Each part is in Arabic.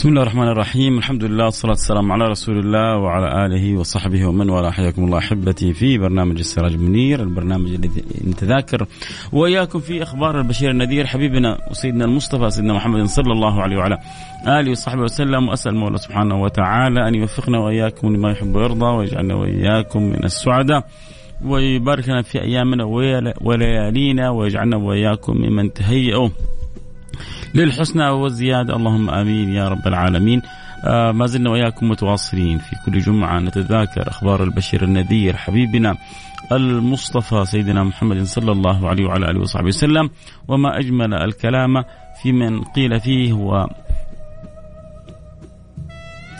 بسم الله الرحمن الرحيم. الحمد لله والصلاة والسلام على رسول الله وعلى آله وصحبه ومن والاه. حياكم الله أحبتي في برنامج السراج منير البرنامج الذي نتذاكر وإياكم في أخبار البشير النذير. حبيبنا وسيدنا المصطفى سيدنا محمد صلى الله عليه وعلى آله وصحبه وسلم. وأسأل المولى سبحانه وتعالى أن يوفقنا وإياكم لما يحب ويرضى ويجعلنا وإياكم من السعداء. ويبارك لنا في أيامنا وليالينا ويجعلنا وإياكم ممن تهيئوا للحسنى والزيادة. اللهم آمين يا رب العالمين. آه ما زلنا وإياكم متواصلين في كل جمعة. نتذاكر أخبار البشير النذير حبيبنا المصطفى سيدنا محمد صلى الله عليه وعلى آله وصحبه وسلم. وما أجمل الكلام في من قيل فيه هو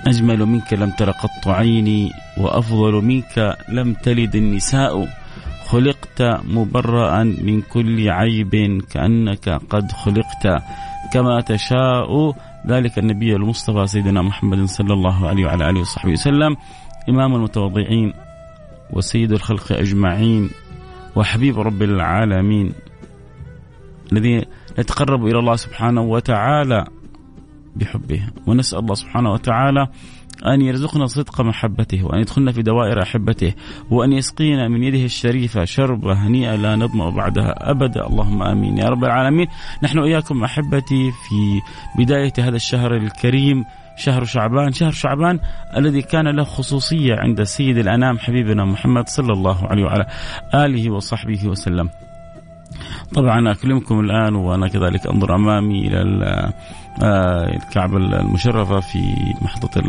أجمل منك لم تر قط عيني وأفضل منك لم تلد النساء. خلقت مبرأ من كل عيب كأنك قد خلقت كما تشاء. ذلك النبي المصطفى سيدنا محمد صلى الله عليه وعلى آله وصحبه وسلم إمام المتواضعين وسيد الخلق أجمعين وحبيب رب العالمين الذي نتقرب إلى الله سبحانه وتعالى بحبه. ونسأل الله سبحانه وتعالى أن يرزقنا صدق محبته وأن يدخلنا في دوائر أحبته وأن يسقينا من يده الشريفة شربة هنيئة لا نظمأ بعدها أبدا. اللهم آمين. يا رب العالمين. نحن إياكم أحبتي في بداية هذا الشهر الكريم شهر شعبان. شهر شعبان الذي كان له خصوصية عند سيد الأنام حبيبنا محمد صلى الله عليه وعلى آله وصحبه وسلم. طبعا أكلمكم الآن وأنا كذلك أنظر أمامي إلى الكعبة المشرفة في محطة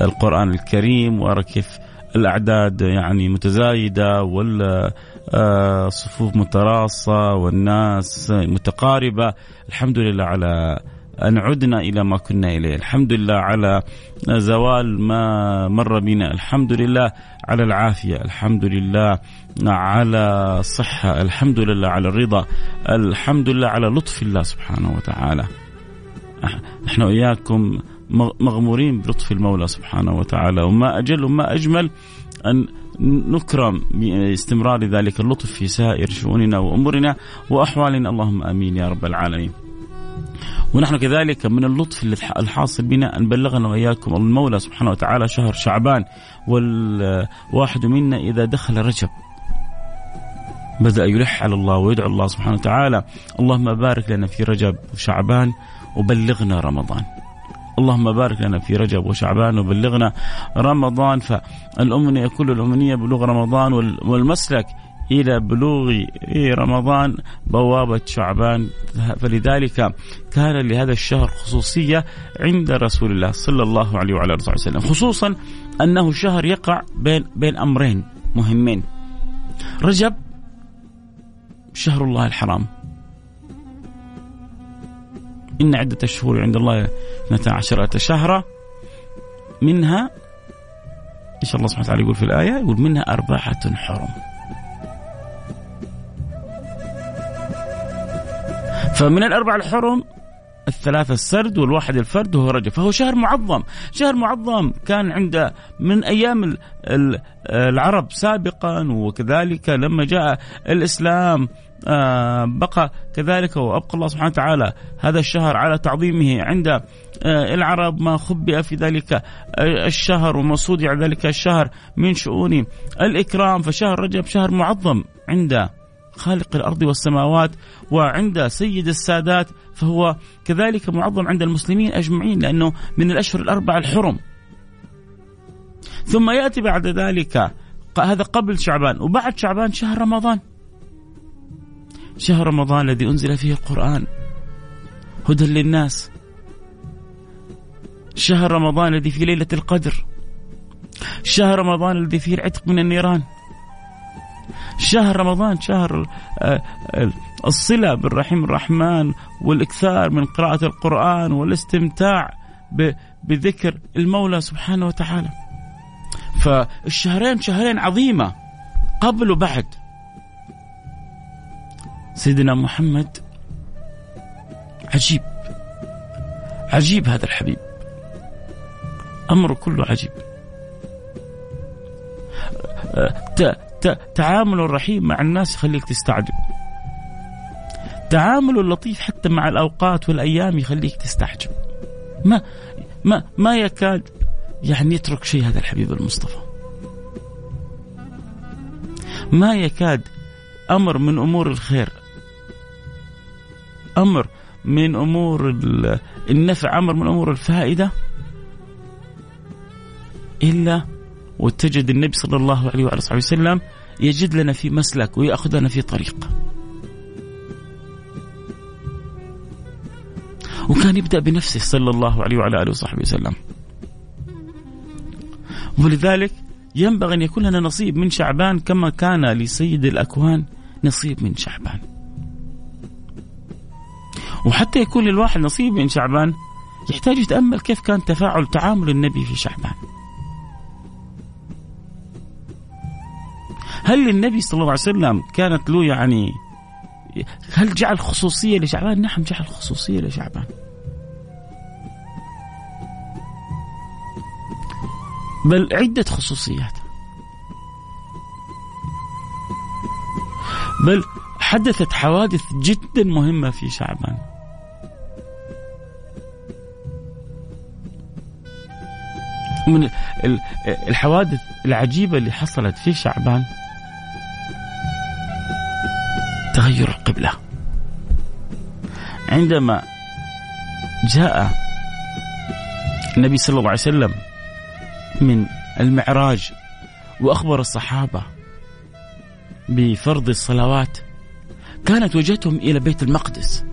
القرآن الكريم وأرى كيف الأعداد يعني متزايدة والصفوف متراصة والناس متقاربة. الحمد لله على أن عدنا إلى ما كنا إليه. الحمد لله على زوال ما مر بنا. الحمد لله على العافية. الحمد لله على الصحة الحمد لله على الرضا. الحمد لله على لطف الله سبحانه وتعالى. نحن وإياكم مغمورين بلطف المولى سبحانه وتعالى. وما أجل وما أجمل أن نكرم باستمرار ذلك اللطف في سائر شؤوننا وأمورنا وأحوالنا. اللهم آمين يا رب العالمين. ونحن كذلك من اللطف الحاصل بنا أن بلغنا وإياكم المولى سبحانه وتعالى شهر شعبان والواحد منا إذا دخل رجب. بدأ يلح على الله ويدعو الله سبحانه وتعالى. اللهم بارك لنا في رجب وشعبان وبلغنا رمضان. اللهم بارك لنا في رجب وشعبان وبلغنا رمضان. فالأمنية كل الأمنية بلوغ رمضان والمسلك إلى بلوغ رمضان بوابة شعبان فلذلك كان لهذا الشهر خصوصية عند رسول الله صلى الله عليه وعلى آله وسلم خصوصا أنه شهر يقع بين بين أمرين مهمين رجب شهر الله الحرام إن عدة الشهور عند الله 12 شهرا منها إيش الله سبحانه وتعالى يقول في الآية؟ يقول منها أربعة حرم. فمن الأربع الحرم الثلاثة السرد والواحد الفرد وهو رجب. فهو شهر معظم. شهر معظم كان عند من أيام العرب سابقا وكذلك لما جاء الإسلام آه، بقى كذلك وأبقى الله سبحانه وتعالى هذا الشهر على تعظيمه عند آه، العرب ما خبئ في ذلك آه، الشهر وما صودع ذلك الشهر من شؤون الإكرام. فشهر رجب شهر معظم عند خالق الأرض والسماوات وعند سيد السادات فهو كذلك معظم عند المسلمين أجمعين لأنه من الأشهر الاربعه الحرم. ثم يأتي بعد ذلك هذا قبل شعبان وبعد شعبان شهر رمضان. شهر رمضان الذي أنزل فيه القرآن هدى للناس. شهر رمضان الذي فيه ليلة القدر. شهر رمضان الذي فيه العتق من النيران. شهر رمضان شهر آه، الصلة بالرحيم الرحمن والإكثار من قراءة القرآن والاستمتاع بذكر المولى سبحانه وتعالى. فالشهرين شهرين عظيمة قبل وبعد. سيدنا محمد عجيب عجيب هذا الحبيب. أمره كله عجيب. آه، تعامله الرحيم مع الناس يخليك تستعجب تعامله اللطيف حتى مع الأوقات والأيام يخليك تستعجب ما ما ما يكاد يعني يترك شيء هذا الحبيب المصطفى. ما يكاد أمر من أمور الخير. أمر من أمور النفع أمر من أمور الفائدة إلا وتجد النبي صلى الله عليه وعلى اله وسلم يجد لنا في مسلك ويأخذنا في طريق. وكان يبدأ بنفسه صلى الله عليه وعلى آله وصحبه وسلم. ولذلك ينبغي أن يكون لنا نصيب من شعبان كما كان لسيد الأكوان نصيب من شعبان. وحتى يكون للواحد نصيب من شعبان يحتاج يتأمل كيف كان تفاعل تعامل النبي في شعبان. هل للنبي صلى الله عليه وسلم كانت له يعني هل جعل خصوصية لشعبان؟ نعم جعل خصوصية لشعبان. بل عدة خصوصيات. بل حدثت حوادث جدا مهمة في شعبان. من الحوادث العجيبة اللي حصلت في شعبان تغير القبلة عندما جاء النبي صلى الله عليه وسلم من المعراج وأخبر الصحابة بفرض الصلوات كانت وجهتهم إلى بيت المقدس.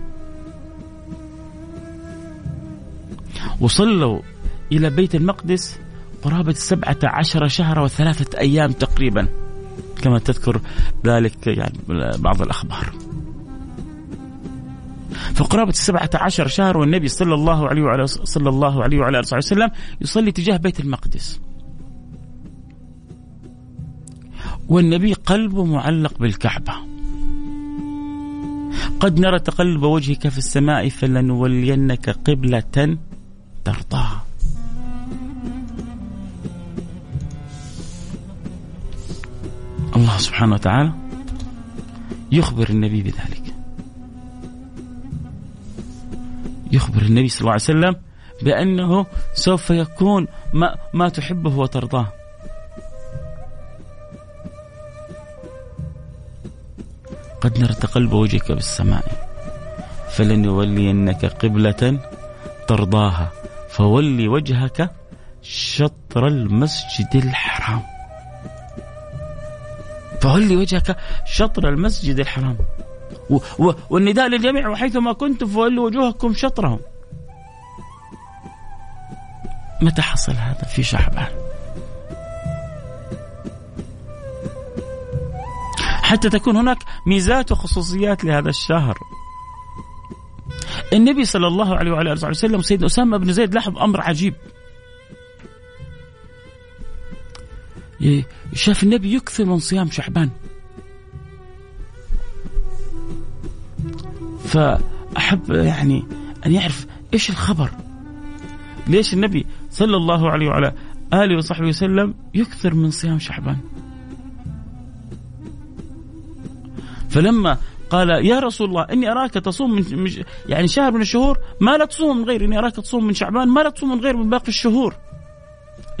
وصلوا إلى بيت المقدس قرابة سبعة عشر شهرا وثلاثة أيام تقريبا. كما تذكر ذلك يعني بعض الأخبار. فقرابة السبعة عشر شهر والنبي صلى الله عليه وعلى صلى الله عليه وعلى آله وسلم يصلي تجاه بيت المقدس. والنبي قلبه معلق بالكعبة. قد نرى تقلب وجهك في السماء فلنولينك قبلة ترضاها الله سبحانه وتعالى يخبر النبي بذلك. يخبر النبي صلى الله عليه وسلم بأنه سوف يكون ما, ما تحبه وترضاه. قد نرى تقلب وجهك بالسماء فلنولينك قبلة ترضاها فولي وجهك شطر المسجد الحرام. فولي وجهك شطر المسجد الحرام؟ و و والنداء للجميع وحيثما كنتم فولوا وجوهكم شطره متى حصل هذا في شعبان؟ حتى تكون هناك ميزات وخصوصيات لهذا الشهر. النبي صلى الله عليه وعلى آله وسلم سيدنا أسامة بن زيد لاحظ أمر عجيب. شاف النبي يكثر من صيام شعبان. فأحب يعني أن يعرف إيش الخبر. ليش النبي صلى الله عليه وعلى آله وصحبه وسلم يكثر من صيام شعبان؟ فلما قال يا رسول الله إني أراك تصوم من يعني شهر من الشهور ما لا تصوم من غير إني أراك تصوم من شعبان ما لا تصوم من غير من باقي الشهور.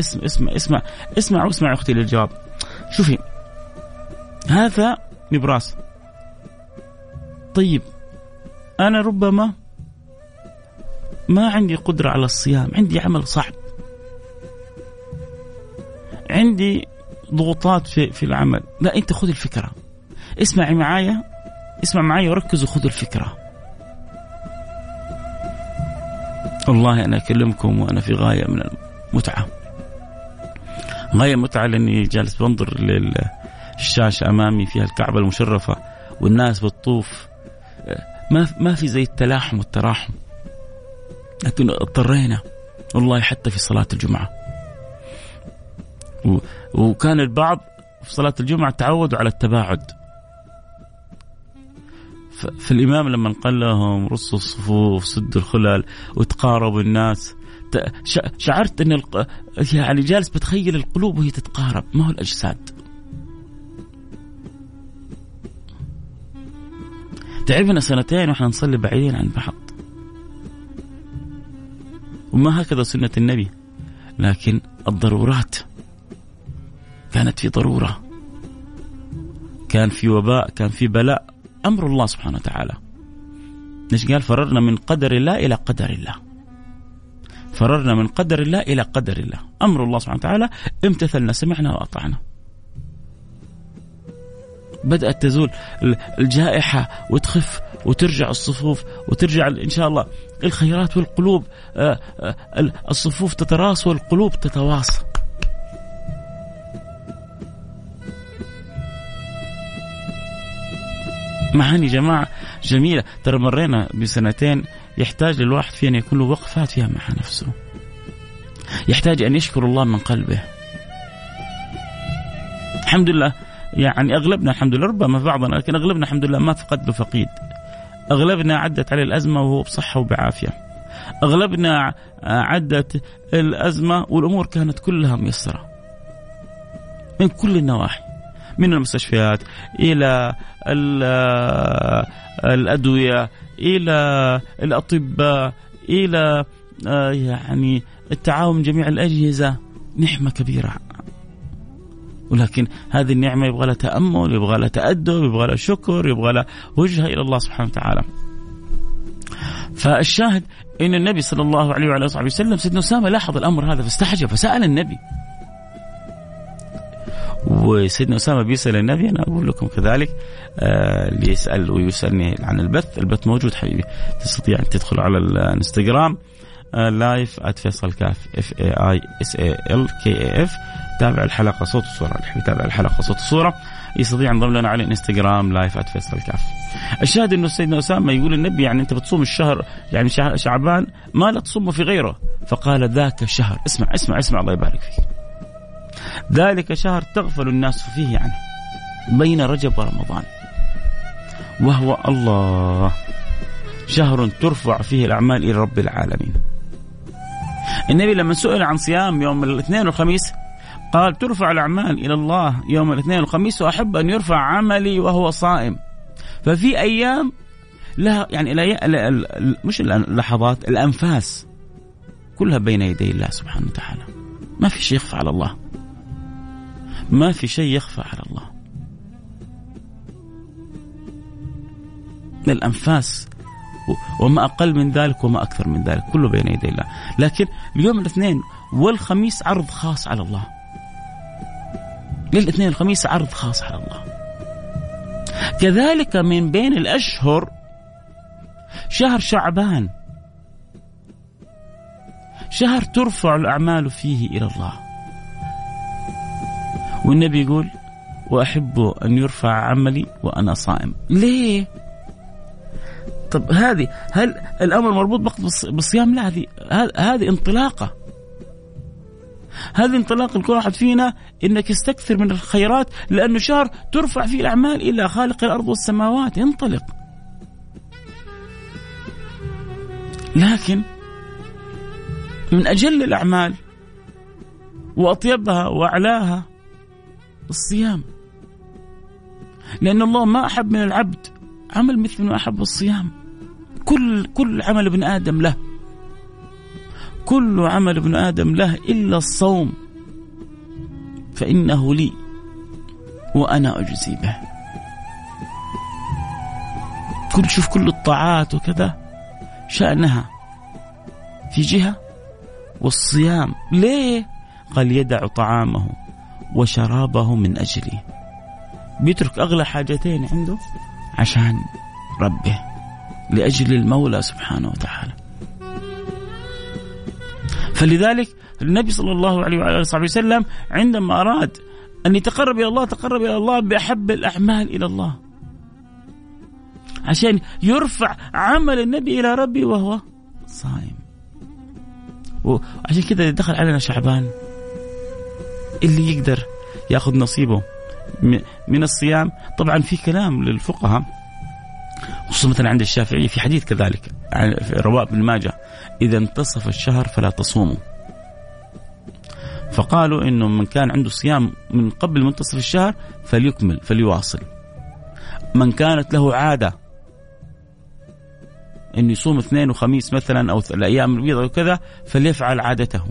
اسمع اسمع اسمع اسمع واسمع أختي للجواب. شوفي. هذا نبراس طيب. أنا ربما ما عندي قدرة على الصيام. عندي عمل صعب. عندي ضغوطات في في العمل. لا أنت خذ الفكرة. اسمعي معايا. اسمع معي وركز وخذ الفكرة. والله أنا أكلمكم وأنا في غاية من المتعة. غاية متعة لأني جالس بنظر للشاشة أمامي فيها الكعبة المشرفة والناس بتطوف ما ما في زي التلاحم والتراحم. لكن اضطرينا والله حتى في صلاة الجمعة. وكان البعض في صلاة الجمعة تعودوا على التباعد. فالإمام لما قال لهم رصوا الصفوف سدوا الخلل وتقاربوا الناس شعرت إن يعني جالس بتخيل القلوب وهي تتقارب. ما هو الأجساد؟ تعبنا سنتين وإحنا نصلي بعيدين عن بعض. وما هكذا سنة النبي. لكن الضرورات كانت في ضرورة. كان في وباء كان في بلاء. أمر الله سبحانه وتعالى. ليش قال؟ فررنا من قدر الله إلى قدر الله. فررنا من قدر الله إلى قدر الله. أمر الله سبحانه وتعالى امتثلنا سمعنا وأطعنا. بدأت تزول الجائحة وتخف وترجع الصفوف وترجع إن شاء الله الخيرات والقلوب آه، آه، الصفوف تتراص والقلوب تتواصى معاني جماعة جميلة. ترى مرينا بسنتين يحتاج الواحد فينا يكون له وقفات فيها مع نفسه. يحتاج أن يشكر الله من قلبه. الحمد لله يعني أغلبنا الحمد لله ربما بعضنا لكن أغلبنا الحمد لله ما فقد له فقيد. أغلبنا عدت عليه الأزمة وهو بصحة وبعافية. أغلبنا عدت الأزمة والأمور كانت كلها ميسرة. من كل النواحي من المستشفيات إلى الأدوية إلى الأطباء إلى آه، يعني التعاون جميع الأجهزة. نعمة كبيرة. ولكن هذه النعمة يبغى لها تأمل يبغى لها تأدب يبغى لها شكر يبغى لها وجهة إلى الله سبحانه وتعالى. فالشاهد إن النبي صلى الله عليه وعلى آله وسلم سيدنا أسامة لاحظ الأمر هذا فاستحجب فسأل النبي. وسيدنا أسامة بيسال النبي أنا أقول لكم كذلك آه اللي يسأل ويسألني عن البث البث موجود حبيبي تستطيع أن تدخل على الانستغرام آه live @فيصل كاف F A I S A L K A F تابع الحلقة صوت وصورة اللي يتابع الحلقة صوت وصورة يستطيع ينضم لنا على الانستغرام live @فيصل كاف. الشاهد إنه سيدنا أسامة يقول النبي يعني أنت بتصوم الشهر يعني شعبان ما لا تصوم في غيره فقال ذاك شهر. اسمع اسمع اسمع الله يبارك فيك. ذلك شهر تغفل الناس فيه عنه بين رجب ورمضان. وهو الله شهر ترفع فيه الأعمال إلى رب العالمين. النبي لما سئل عن صيام يوم الاثنين والخميس قال ترفع الأعمال إلى الله يوم الاثنين والخميس وأحب أن يرفع عملي وهو صائم. ففي أيام لها يعني مش اللحظات الأنفاس كلها بين يدي الله سبحانه وتعالى. ما في شيء يخفى على الله. ما في شيء يخفى على الله. الأنفاس وما أقل من ذلك وما أكثر من ذلك كله بين يدي الله. لكن اليوم الاثنين والخميس عرض خاص على الله. للاثنين الخميس عرض خاص على الله. كذلك من بين الأشهر شهر شعبان. شهر ترفع الأعمال فيه إلى الله. والنبي يقول وأحب أن يرفع عملي وأنا صائم. ليه؟ طب هذه هل الأمر مربوط بالصيام؟ لا هذه هذه انطلاقة. هذه انطلاق لكل واحد فينا إنك استكثر من الخيرات لأنه شهر ترفع فيه الأعمال إلى خالق الأرض والسماوات. انطلق. لكن من أجل الأعمال وأطيبها وأعلاها الصيام. لأن الله ما أحب من العبد عمل مثل ما أحب الصيام. كل كل عمل ابن آدم له. كل عمل ابن آدم له إلا الصوم. فإنه لي وأنا أجزي به. كل شوف كل الطاعات وكذا شأنها في جهة. والصيام ليه؟ قال يدع طعامه. وشرابه من أجلي. بيترك أغلى حاجتين عنده عشان ربه لأجل المولى سبحانه وتعالى. فلذلك النبي صلى الله عليه وعلى آله وسلم عندما أراد أن يتقرب إلى الله تقرب إلى الله بأحب الأعمال إلى الله. عشان يرفع عمل النبي إلى ربي وهو صائم. وعشان كذا دخل علينا شعبان. اللي يقدر ياخذ نصيبه من الصيام. طبعا في كلام للفقهاء خصوصا مثلا عند الشافعي في حديث كذلك رواه ابن ماجه إذا انتصف الشهر فلا تصوموا. فقالوا إنه من كان عنده صيام من قبل منتصف الشهر فليكمل فليواصل. من كانت له عادة انه يصوم اثنين وخميس مثلا أو الأيام البيضاء وكذا فليفعل عادته.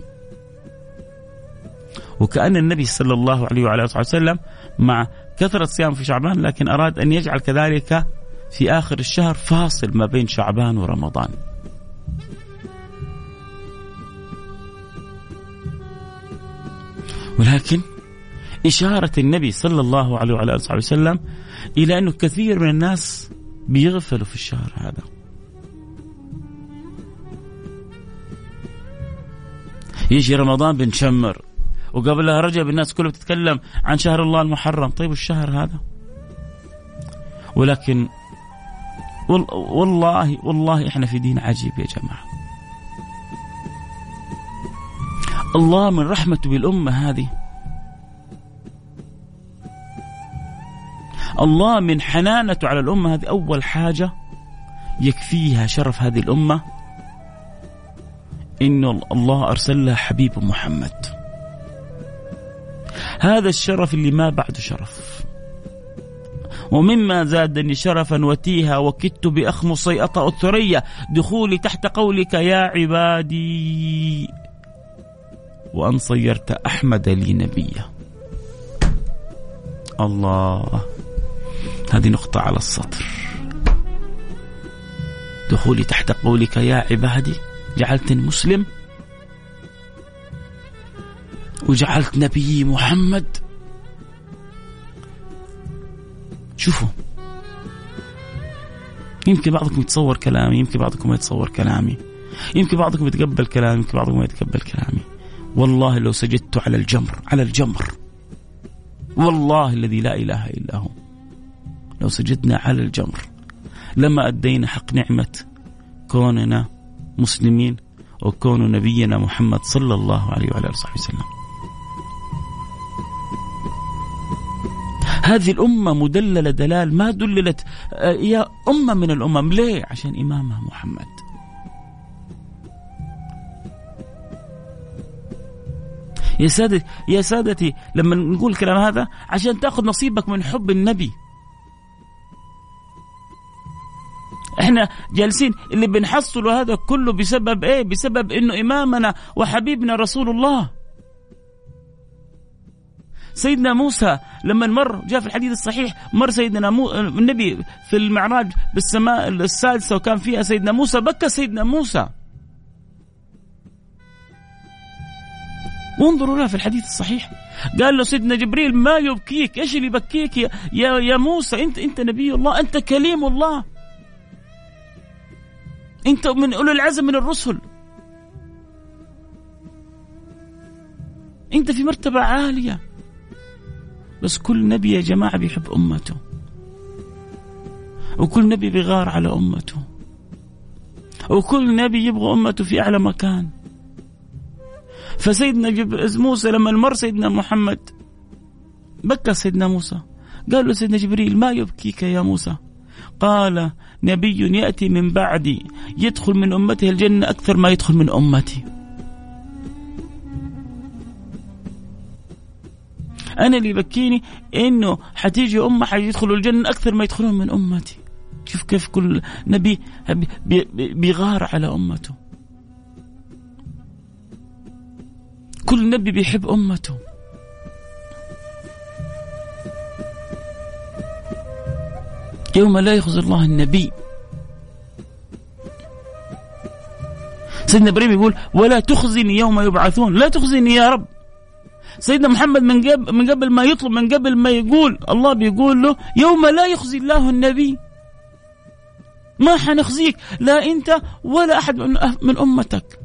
وكأن النبي صلى الله عليه وعلى آله وسلم مع كثرة صيام في شعبان لكن أراد أن يجعل كذلك في آخر الشهر فاصل ما بين شعبان ورمضان. ولكن إشارة النبي صلى الله عليه وعلى آله وسلم إلى أنه كثير من الناس بيغفلوا في الشهر هذا. يجي رمضان بنشمر وقبلها رجب الناس كلها بتتكلم عن شهر الله المحرم. طيب الشهر هذا؟ ولكن والله والله إحنا في دين عجيب يا جماعة. الله من رحمته بالأمة هذه. الله من حنانته على الأمة هذه. أول حاجة يكفيها شرف هذه الأمة إنه الله ارسل لها حبيب محمد. هذا الشرف اللي ما بعده شرف. ومما زادني شرفا وتيها وكدت بأخمصي أطأ الثريا دخولي تحت قولك يا عبادي. وأن صيرت أحمد لي نبيا. الله هذه نقطة على السطر. دخولي تحت قولك يا عبادي جعلتني مسلم. وجعلت نبي محمد. شوفوا. يمكن بعضكم يتصور كلامي يمكن بعضكم ما يتصور كلامي. يمكن بعضكم يتقبل كلامي يمكن بعضكم ما يتقبل كلامي. والله لو سجدت على الجمر على الجمر. والله الذي لا إله إلا هو. لو سجدنا على الجمر. لما أدينا حق نعمة كوننا مسلمين وكون نبينا محمد صلى الله عليه وعلى آله وصحبه وسلم. هذه الأمة مدللة دلال ما دللت آه، يا أمة من الأمم. ليه؟ عشان إمامها محمد. يا سادتي يا سادتي لما نقول الكلام هذا عشان تأخذ نصيبك من حب النبي. إحنا جالسين اللي بنحصله هذا كله بسبب إيه؟ بسبب إنه إمامنا وحبيبنا رسول الله. سيدنا موسى لما مر جاء في الحديث الصحيح مر سيدنا مو النبي في المعراج بالسماء السادسة وكان فيها سيدنا موسى بكى سيدنا موسى. وانظروا لها في الحديث الصحيح. قال له سيدنا جبريل ما يبكيك إيش اللي يبكيك يا, يا, يا موسى؟ انت أنت نبي الله أنت كليم الله. أنت من أولي العزم من الرسل. أنت في مرتبة عالية. بس كل نبي يا جماعة بيحب أمته. وكل نبي بيغار على أمته. وكل نبي يبغى أمته في أعلى مكان. فسيدنا موسى لما مر سيدنا محمد بكى سيدنا موسى. قال له سيدنا جبريل ما يبكيك يا موسى؟ قال نبي يأتي من بعدي يدخل من أمته الجنة أكثر ما يدخل من أمتي. أنا اللي يبكيني إنه حتيجي أمة حيدخلوا الجنة أكثر ما يدخلون من أمتي. شوف كيف كل نبي بيغار على أمته. كل نبي بيحب أمته. يوم لا يخزي الله النبي. سيدنا إبراهيم يقول ولا تخزني يوم يبعثون. لا تخزني يا رب. سيدنا محمد من قبل من قبل ما يطلب من قبل ما يقول الله بيقول له يوم لا يخزي الله النبي. ما حنخزيك لا انت ولا أحد من أمتك.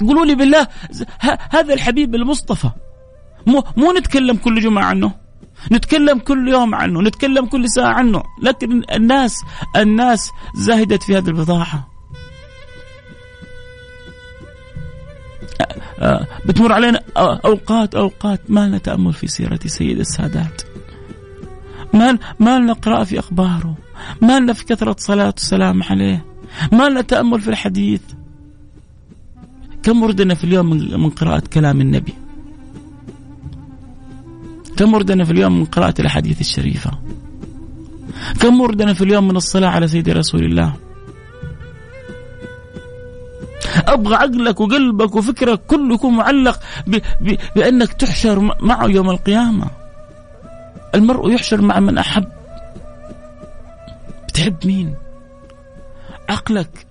قولوا لي بالله هذا الحبيب المصطفى. مو, مو نتكلم كل جمعة عنه. نتكلم كل يوم عنه نتكلم كل ساعة عنه. لكن الناس الناس زاهدت في هذه البضاعة بتمر علينا أوقات أوقات ما لنا تأمل في سيرة سيد السادات. ما ما لنا قراءة في أخباره. ما لنا في كثرة صلاة والسلام عليه. ما لنا تأمل في الحديث. كم وردنا في اليوم من قراءة كلام النبي؟ كم وردنا في اليوم من قراءة الأحاديث الشريفة؟ كم وردنا في اليوم من الصلاة على سيد رسول الله؟ أبغى عقلك وقلبك وفكرك كله يكون معلق ب... ب... بأنك تحشر معه يوم القيامة. المرء يحشر مع من أحب. بتحب مين؟ عقلك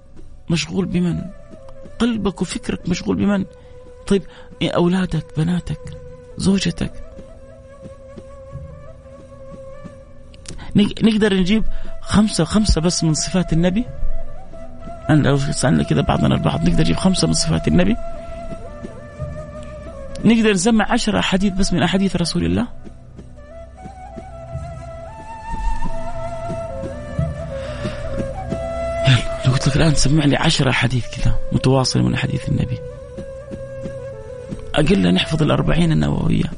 مشغول بمن؟ قلبك وفكرك مشغول بمن؟ طيب أولادك، بناتك، زوجتك، نقدر نجيب خمسة خمسة بس من صفات النبي أنا لو سألنا كذا بعضنا البعض نقدر نجيب خمسة من صفات النبي؟ نقدر نسمع عشرة أحاديث بس من أحاديث رسول الله؟ لو قلت لك الآن سمع لي عشرة أحاديث كذا متواصلة من أحاديث النبي. أقل نحفظ الأربعين النووية.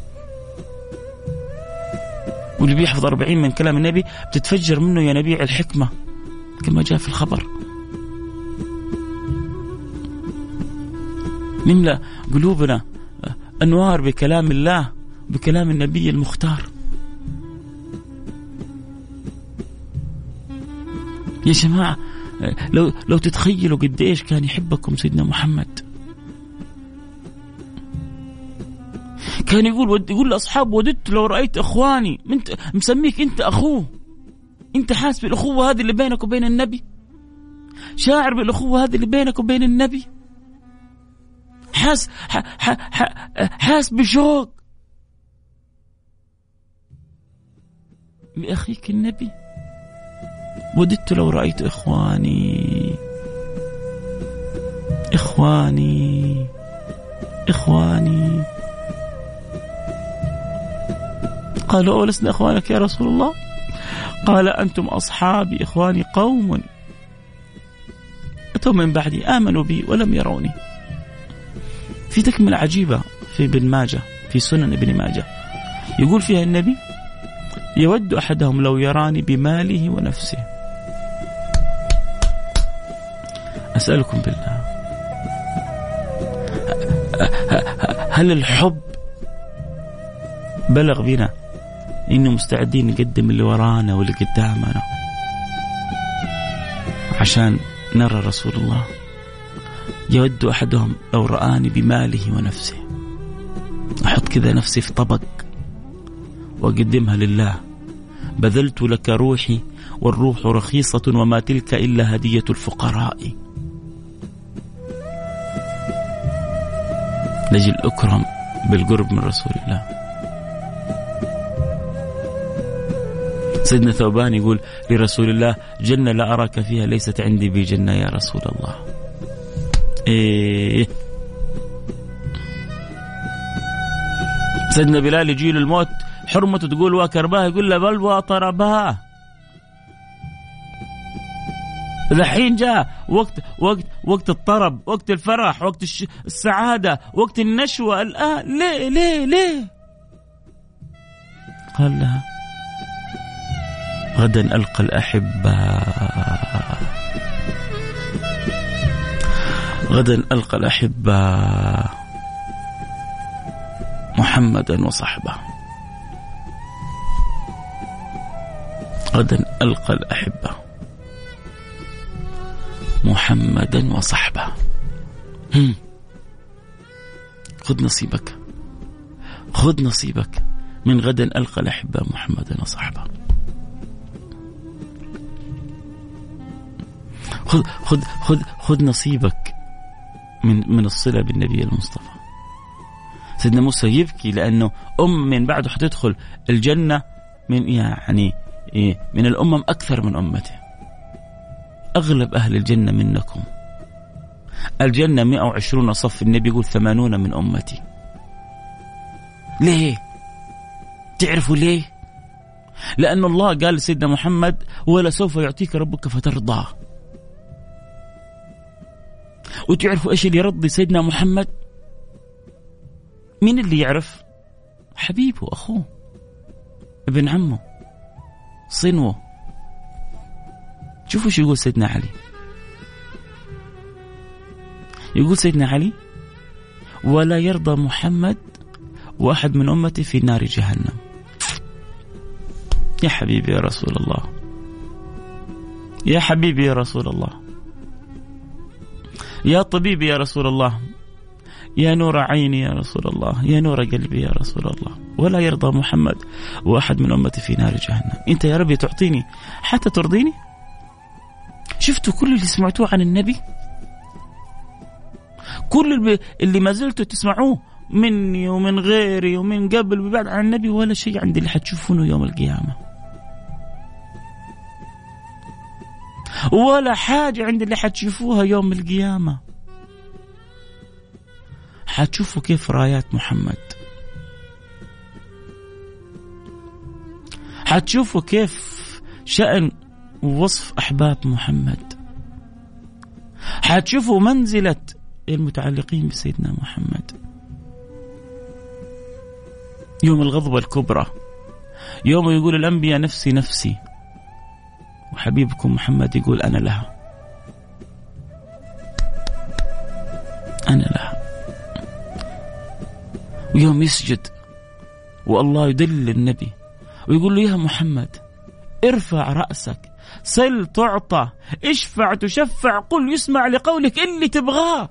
واللي بيحفظ أربعين من كلام النبي بتتفجر منه ينابيع الحكمة كما جاء في الخبر. نملأ قلوبنا أنوار بكلام الله بكلام النبي المختار. يا جماعة لو لو تتخيلوا قد إيش كان يحبكم سيدنا محمد. كان يقول يقول لأصحابه وددت لو رأيت إخواني انت مسميك أنت أخوه. أنت حاسس بالأخوة هذه اللي بينك وبين النبي؟ شاعر بالأخوة هذه اللي بينك وبين النبي؟ حاس حاس بشوق لأخيك النبي. وددت لو رأيت إخواني. إخواني. إخواني. قالوا أولسنا إخوانك يا رسول الله؟ قال أنتم أصحابي إخواني قوم. أتوا من بعدي؟ آمنوا بي ولم يروني. في تكملة عجيبة في ابن ماجه في سنن ابن ماجه. يقول فيها النبي يود أحدهم لو يراني بماله ونفسه. أسألكم بالله. هل الحب بلغ بنا إنه مستعدين نقدم اللي ورانا واللي قدامنا عشان نرى رسول الله؟ يود أحدهم لو رآني بماله ونفسه. أحط كذا نفسي في طبق وأقدمها لله. بذلت لك روحي والروح رخيصة وما تلك إلا هدية الفقراء. لجل أكرم بالقرب من رسول الله. سيدنا ثوبان يقول لرسول الله جنة لا أراك فيها ليست عندي بجنة يا رسول الله. إيه. سيدنا بلال يجي له الموت حرمته تقول وكرباه يقول له بل وطرباه الحين جاء وقت وقت وقت الطرب وقت الفرح وقت السعادة وقت النشوة الآن ليه ليه ليه؟ قال لها غدا ألقى الأحبة غدا ألقى الأحبة محمدا وصحبه. غدا ألقى الأحبة محمدا وصحبه. خذ نصيبك. خذ نصيبك. من غدا ألقى الأحبة محمدا وصحبه. خذ خذ خذ خذ نصيبك. من من الصلة بالنبي المصطفى. سيدنا موسى يبكي لأنه أم من بعده حتدخل الجنة من يعني إيه من الأمم أكثر من أمته. أغلب أهل الجنة منكم. الجنة 120 صف النبي يقول 80 من أمتي. ليه؟ تعرفوا ليه؟ لأن الله قال لسيدنا محمد ولا سوف يعطيك ربك فترضى وتعرفوا إيش اللي يرضي سيدنا محمد؟ مين اللي يعرف؟ حبيبه اخوه ابن عمه صنوه. شوفوا شو يقول سيدنا علي. يقول سيدنا علي ولا يرضى محمد وأحد من أمتي في نار جهنم. يا حبيبي يا رسول الله. يا حبيبي يا رسول الله. يا طبيبي يا رسول الله يا نور عيني يا رسول الله يا نور قلبي يا رسول الله. ولا يرضى محمد وأحد من أمتي في نار جهنم. أنت يا ربي تعطيني حتى ترضيني؟ شفتوا كل اللي سمعتوه عن النبي؟ كل اللي ما زلتوا تسمعوه مني ومن غيري ومن قبل وبعد عن النبي ولا شيء عند اللي حتشوفونه يوم القيامة. ولا حاجة عند اللي حتشوفوها يوم القيامة. حتشوفوا كيف رايات محمد. حتشوفوا كيف شأن ووصف أحباب محمد. حتشوفوا منزلة المتعلقين بسيدنا محمد. يوم الغضبة الكبرى. يوم يقول الأنبياء نفسي نفسي. وحبيبكم محمد يقول أنا لها. أنا لها. ويوم يسجد والله يدل النبي ويقول له يا محمد ارفع رأسك سل تعطى اشفع تشفع قل يسمع لقولك اللي تبغاه.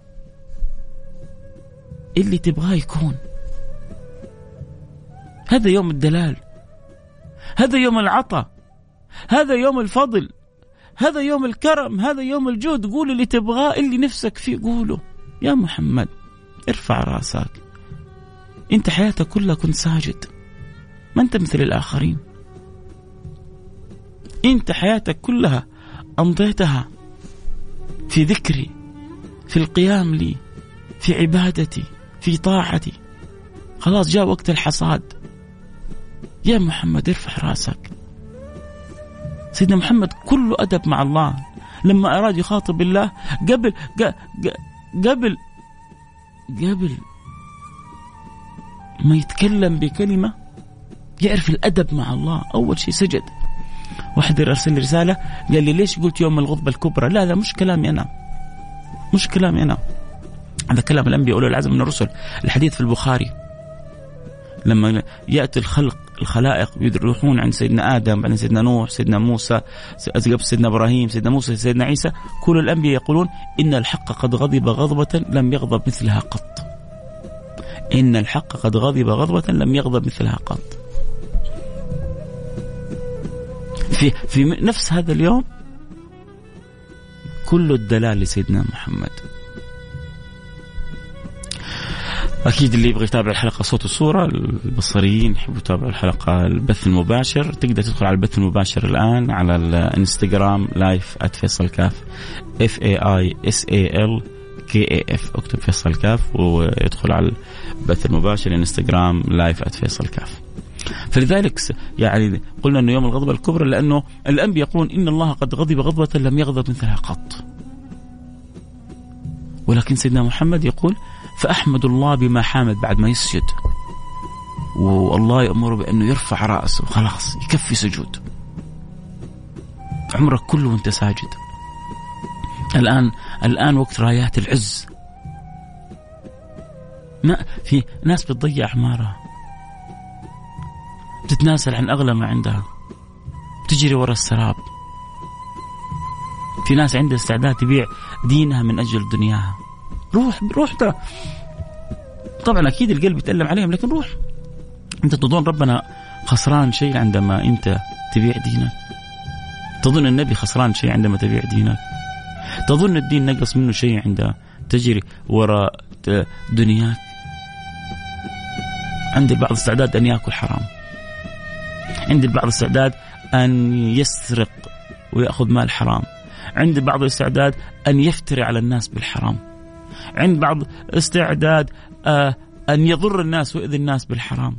اللي تبغاه يكون. هذا يوم الدلال. هذا يوم العطاء. هذا يوم الفضل هذا يوم الكرم هذا يوم الجود. قول اللي تبغاه اللي نفسك فيه قوله يا محمد ارفع راسك. انت حياتك كلها كنت ساجد. ما انت مثل الآخرين. انت حياتك كلها أمضيتها في ذكري في القيام لي في عبادتي في طاعتي. خلاص جاء وقت الحصاد. يا محمد ارفع راسك. سيدنا محمد كله أدب مع الله. لما أراد يخاطب الله قبل قبل قبل ما يتكلم بكلمة يعرف الأدب مع الله. أول شيء سجد. واحد أرسل رسالة قال لي ليش قلت يوم الغضبة الكبرى؟ لا لا مش كلامي أنا. مش كلامي أنا. هذا كلام الأنبياء أولو العزم من الرسل. الحديث في البخاري. لما يأتي الخلق الخلائق يروحون عند سيدنا آدم بعدين سيدنا نوح سيدنا موسى قبل سيدنا إبراهيم سيدنا موسى سيدنا عيسى. كل الأنبياء يقولون إن الحق قد غضب غضبة لم يغضب مثلها قط. إن الحق قد غضب غضبة لم يغضب مثلها قط. في في نفس هذا اليوم كل الدلال لسيدنا محمد. أكيد اللي يبغى يتابع الحلقة صوت وصورة البصريين يحبوا يتابعوا الحلقة البث المباشر تقدر تدخل على البث المباشر الآن على الإنستغرام live @فيصل كاف F A I S A L K A F اكتب فيصل كاف ويدخل على البث المباشر الإنستغرام live @فيصل كاف فلذلك يعني قلنا إنه يوم الغضب الكبرى لأنه الأنبياء يقولون إن الله قد غضب غضبة لم يغضب مثلها قط. ولكن سيدنا محمد يقول فأحمد الله بما حامد بعد ما يسجد. والله يامره بأنه يرفع رأسه خلاص يكفي سجود. عمرك كله وأنت ساجد. الآن الآن وقت رايات العز. ما في ناس بتضيع أعمارها تتنازل عن أغلى ما عندها تجري ورا السراب في ناس عندها استعداد تبيع دينها من أجل دنياها روح روح ترى. طبعا أكيد القلب يتألم عليهم لكن روح. أنت تظن ربنا خسران شيء عندما أنت تبيع دينك؟ تظن النبي خسران شيء عندما تبيع دينك؟ تظن الدين نقص منه شيء عندما تجري وراء دنياك؟ عند البعض استعداد أن يأكل حرام. عند البعض استعداد أن يسرق ويأخذ مال حرام. عند بعض الاستعداد أن يفتري على الناس بالحرام. عند بعض استعداد آه أن يضر الناس ويؤذي الناس بالحرام.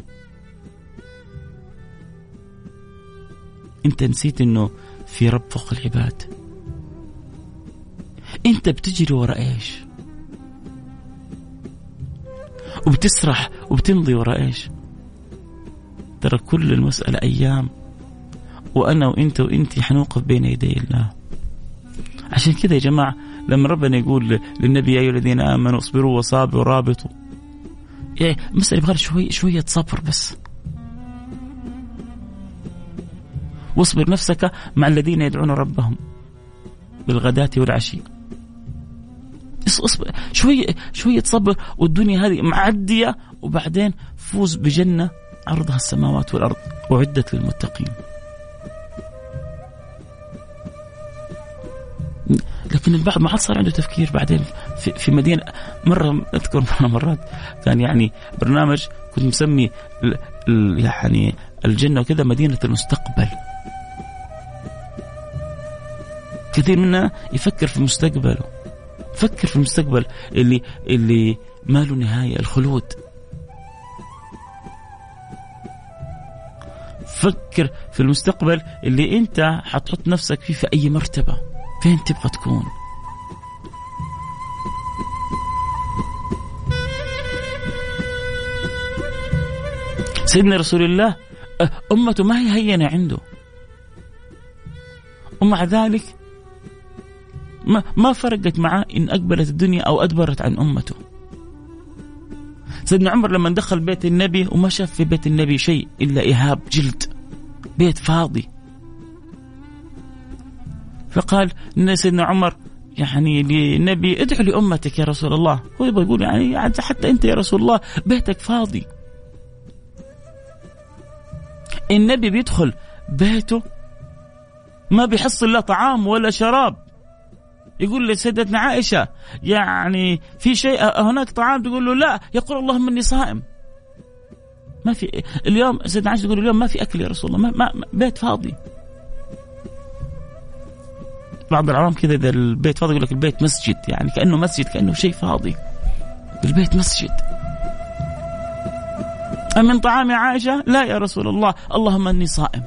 أنت نسيت إنه في رب فوق العباد. أنت بتجري ورا إيش؟ وبتسرح وبتمضي ورا إيش؟ ترى كل المسألة أيام. وأنا وأنت وأنت حنوقف بين يدي الله. عشان كذا يا جماعة لما ربنا يقول للنبي يا أيها الذين آمنوا اصبروا وصابروا ورابطوا. يعني مسألة يبغى شوي شوية صبر بس. واصبر نفسك مع الذين يدعون ربهم بالغداة والعشي. اصبر. شوية شوية صبر والدنيا هذه معدية وبعدين فوز بجنة عرضها السماوات والأرض أعدت للمتقين. لكن البعض ما عاد صار عنده تفكير بعدين في, في مدينة. مرة أذكر مره مرات كان يعني برنامج كنت مسمي يعني الجنة وكذا مدينة المستقبل. كثير منا يفكر في مستقبله. فكر في المستقبل اللي اللي ما له نهاية الخلود. فكر في المستقبل اللي أنت حتحط نفسك فيه في أي مرتبة. فين تبغى تكون؟ سيدنا رسول الله أمته ما هي هينة عنده. ومع ذلك ما ما فرقت معه إن أقبلت الدنيا أو أدبرت عن أمته. سيدنا عمر لما دخل بيت النبي وما شاف في بيت النبي شيء إلا إهاب جلد بيت فاضي. فقال سيدنا عمر يعني للنبي ادعو لأمتك يا رسول الله. هو يبغى يقول يعني حتى أنت يا رسول الله بيتك فاضي. النبي بيدخل بيته ما بيحصل لا طعام ولا شراب. يقول لسيدتنا عائشة يعني في شيء هناك طعام؟ تقول له لا يقول اللهم اني صائم. ما في اليوم سيدنا عائشة تقول اليوم ما في أكل يا رسول الله ما, ما بيت فاضي. بعض العوام كذا إذا البيت فاضي يقول لك البيت مسجد يعني كأنه مسجد كأنه شيء فاضي. البيت مسجد. أمن طعام عائشة؟ لا يا رسول الله اللهم أني صائم.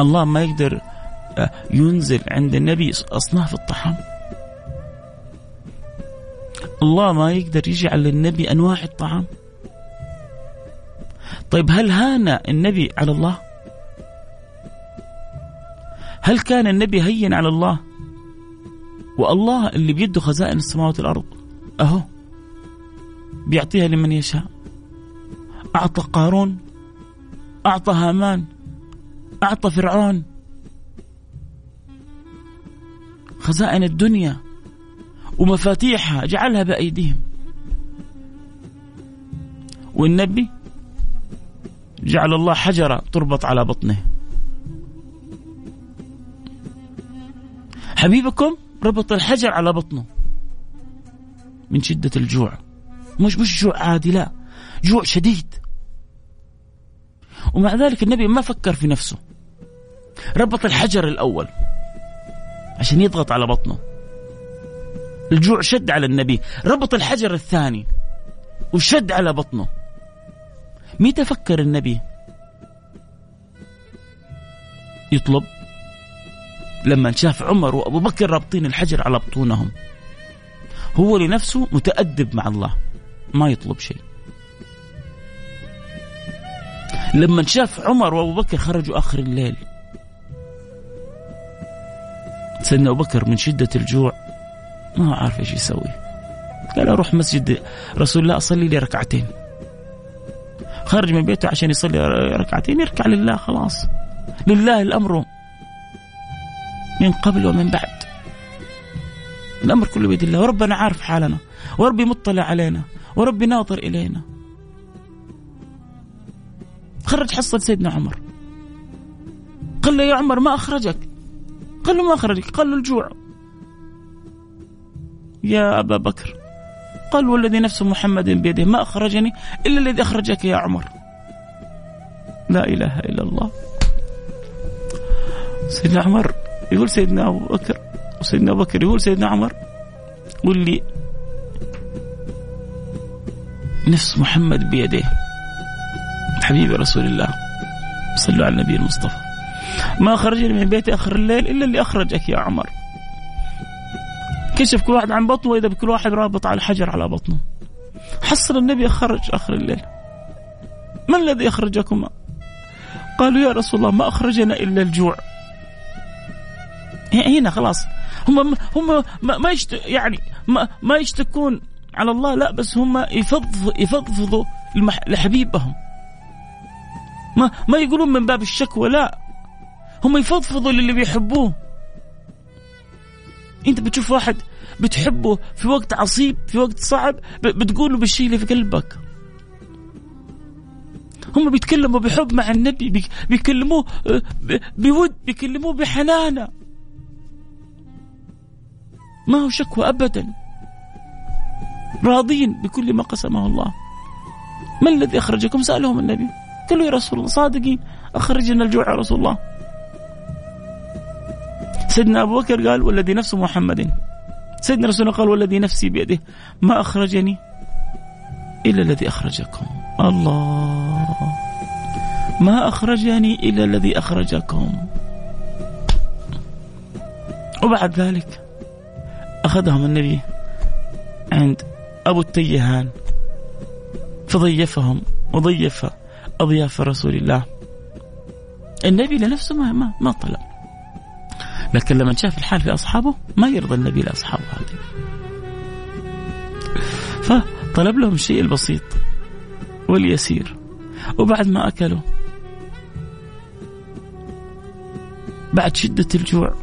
الله ما يقدر ينزل عند النبي أصناف الطعام. الله ما يقدر يجعل للنبي أنواع الطعام. طيب هل هان النبي على الله؟ هل كان النبي هين على الله؟ والله اللي بيده خزائن السماوات والأرض. أهو. بيعطيها لمن يشاء. أعطى قارون. أعطى هامان. أعطى فرعون. خزائن الدنيا ومفاتيحها جعلها بأيديهم. والنبي جعل الله حجرة تربط على بطنه. حبيبكم ربط الحجر على بطنه. من شدة الجوع. مش مش جوع عادي لا. جوع شديد. ومع ذلك النبي ما فكر في نفسه. ربط الحجر الأول عشان يضغط على بطنه. الجوع شد على النبي. ربط الحجر الثاني وشد على بطنه. متى فكر النبي؟ يطلب لما شاف عمر وابو بكر رابطين الحجر على بطونهم هو لنفسه متأدب مع الله ما يطلب شيء. لما شاف عمر وابو بكر خرجوا آخر الليل سيدنا أبو بكر من شدة الجوع ما عارف إيش يسوي. قال أروح مسجد رسول الله اصلي لي ركعتين. خرج من بيته عشان يصلي ركعتين يركع لله خلاص. لله الأمر من قبل ومن بعد. الأمر كله بيد الله. وربنا عارف حالنا. وربي مطلع علينا. وربي ناظر إلينا. خرج حصل سيدنا عمر. قال له يا عمر ما أخرجك. قال له ما أخرجك. قال له الجوع. يا أبا بكر. قال والذي نفس محمد بيده. ما أخرجني إلا الذي أخرجك يا عمر. لا إله إلا الله. سيدنا عمر يقول سيدنا أبو بكر وسيدنا أبو بكر يقول سيدنا عمر قل لي نفس محمد بيده. حبيبي رسول الله صلوا على النبي المصطفى. ما خرجني من بيتي آخر الليل إلا اللي أخرجك يا عمر. كشف كل واحد عن بطنه وإذا بكل واحد رابط على حجر على بطنه. حصل النبي خرج آخر الليل. ما الذي أخرجكما؟ قالوا يا رسول الله ما أخرجنا إلا الجوع. هنا خلاص. هم هم ما يشت يعني ما ما يشتكون على الله لا بس هم يفضفضوا يفضفضوا لحبيبهم. ما ما يقولون من باب الشكوى لا. هم يفضفضوا للي بيحبوه. انت بتشوف واحد بتحبه في وقت عصيب في وقت صعب بتقول له بالشيء اللي في قلبك. هم بيتكلموا بحب مع النبي بيكلموه آه، بود بيكلموه بحنانة. ما هو شكوى ابدا. راضين بكل ما قسمه الله. ما الذي أخرجكم؟ سألهم النبي. قالوا يا رسول الله صادقين. أخرجنا الجوع يا رسول الله. سيدنا أبو بكر قال والذي نفس محمد. سيدنا رسول الله قال والذي نفسي بيده. ما أخرجني إلا الذي أخرجكم. الله. ما أخرجني إلا الذي أخرجكم. وبعد ذلك اخذهم النبي. عند أبو التيهان. فضيفهم وضيف أضياف رسول الله. النبي لنفسه ما ما, ما طلب. لكن لما شاف الحال في أصحابه ما يرضى النبي لأصحابه هذه. فطلب لهم الشيء البسيط واليسير. وبعد ما أكلوا بعد شدة الجوع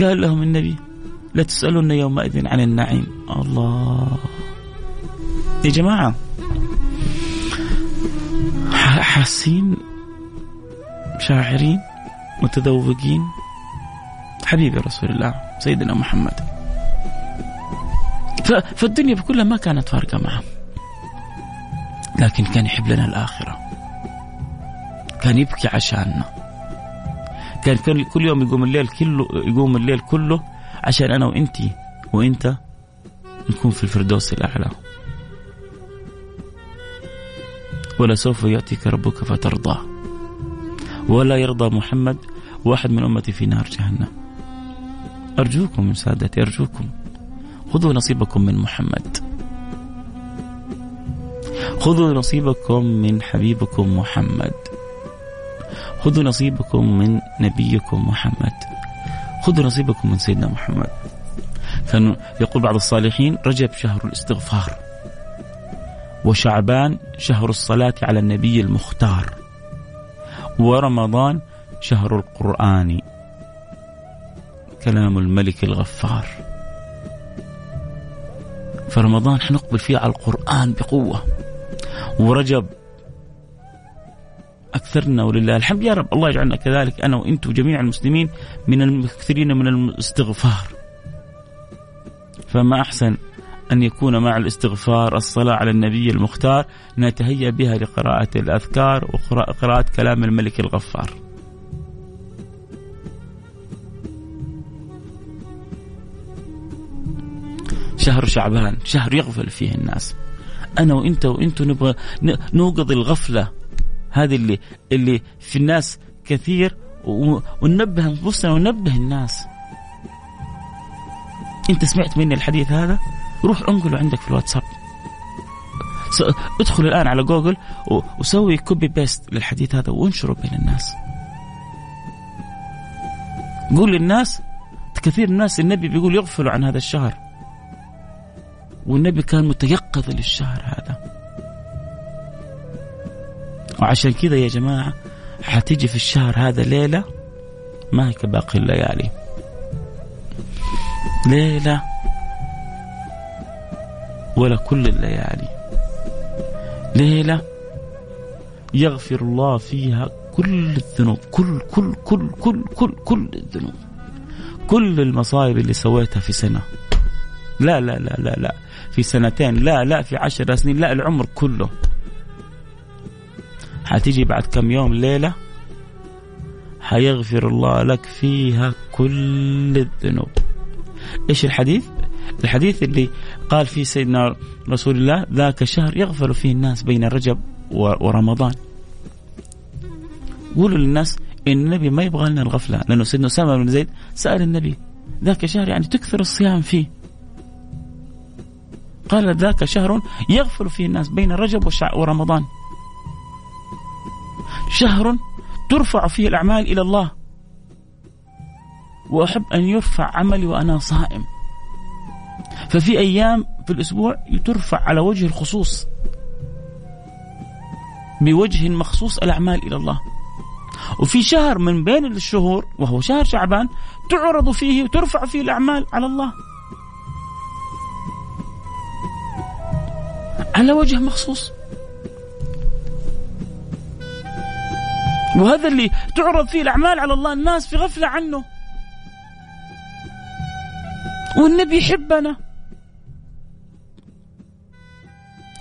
قال لهم النبي لا تسألون يومئذ عن النعيم. الله. يا جماعة حاسين شاعرين متذوقين. حبيبي رسول الله سيدنا محمد. فالدنيا بكلها ما كانت فارقة معه لكن كان يحب لنا الآخرة. كان يبكي عشاننا. كان كل يوم يقوم الليل كله يقوم الليل كله عشان أنا وانت وإنت نكون في الفردوس الأعلى. ولا سوف يأتيك ربك فترضى. ولا يرضى محمد واحد من أمتي في نار جهنم. أرجوكم من سادتي أرجوكم. خذوا نصيبكم من محمد. خذوا نصيبكم من حبيبكم محمد. خذوا نصيبكم من نبيكم محمد. خذوا نصيبكم من سيدنا محمد. كان يقول بعض الصالحين رجب شهر الاستغفار وشعبان شهر الصلاة على النبي المختار ورمضان شهر القرآن. كلام الملك الغفار. فرمضان حنقبل فيه على القرآن بقوة. ورجب أكثرنا ولله الحمد. يا رب الله يجعلنا كذلك أنا وأنتم جميع المسلمين من المكثرين من الاستغفار. فما أحسن أن يكون مع الاستغفار الصلاة على النبي المختار نتهيأ بها لقراءة الأذكار وقراءة كلام الملك الغفار. شهر شعبان شهر يغفل فيه الناس. أنا وأنت وأنتم نبغى نوقظ الغفلة هذه اللي اللي في الناس كثير وننبه أنفسنا وننبه الناس. أنت سمعت مني الحديث هذا؟ روح انقله عندك في الواتساب. ادخل الآن على جوجل وسوي copy paste للحديث هذا وانشره بين الناس. قول للناس كثير من الناس النبي بيقول يغفلوا عن هذا الشهر. والنبي كان متيقظ للشهر هذا. وعشان كذا يا جماعة حتيجي في الشهر هذا ليلة ما هي كباقي الليالي. ليلة ولا كل الليالي. ليلة يغفر الله فيها كل الذنوب كل كل كل كل كل كل الذنوب. كل المصايب اللي سويتها في سنة. لا لا لا لا لا. في سنتين لا لا في عشر سنين لا العمر كله. حتيجي بعد كم يوم ليلة حيغفر الله لك فيها كل الذنوب. إيش الحديث؟ الحديث اللي قال فيه سيدنا رسول الله ذاك شهر يغفل فيه الناس بين رجب ورمضان. قولوا للناس إن النبي ما يبغى لنا الغفلة لأنه سيدنا أسامة بن زيد سأل النبي ذاك شهر يعني تكثر الصيام فيه. قال ذاك شهر يغفل فيه الناس بين رجب ورمضان. شهر ترفع فيه الأعمال إلى الله. وأحب أن يرفع عملي وأنا صائم. ففي أيام في الأسبوع ترفع على وجه الخصوص. بوجه مخصوص الأعمال إلى الله. وفي شهر من بين الشهور وهو شهر شعبان تعرض فيه وترفع فيه الأعمال على الله. على وجه مخصوص. وهذا اللي تعرض فيه الأعمال على الله الناس في غفلة عنه. والنبي يحبنا.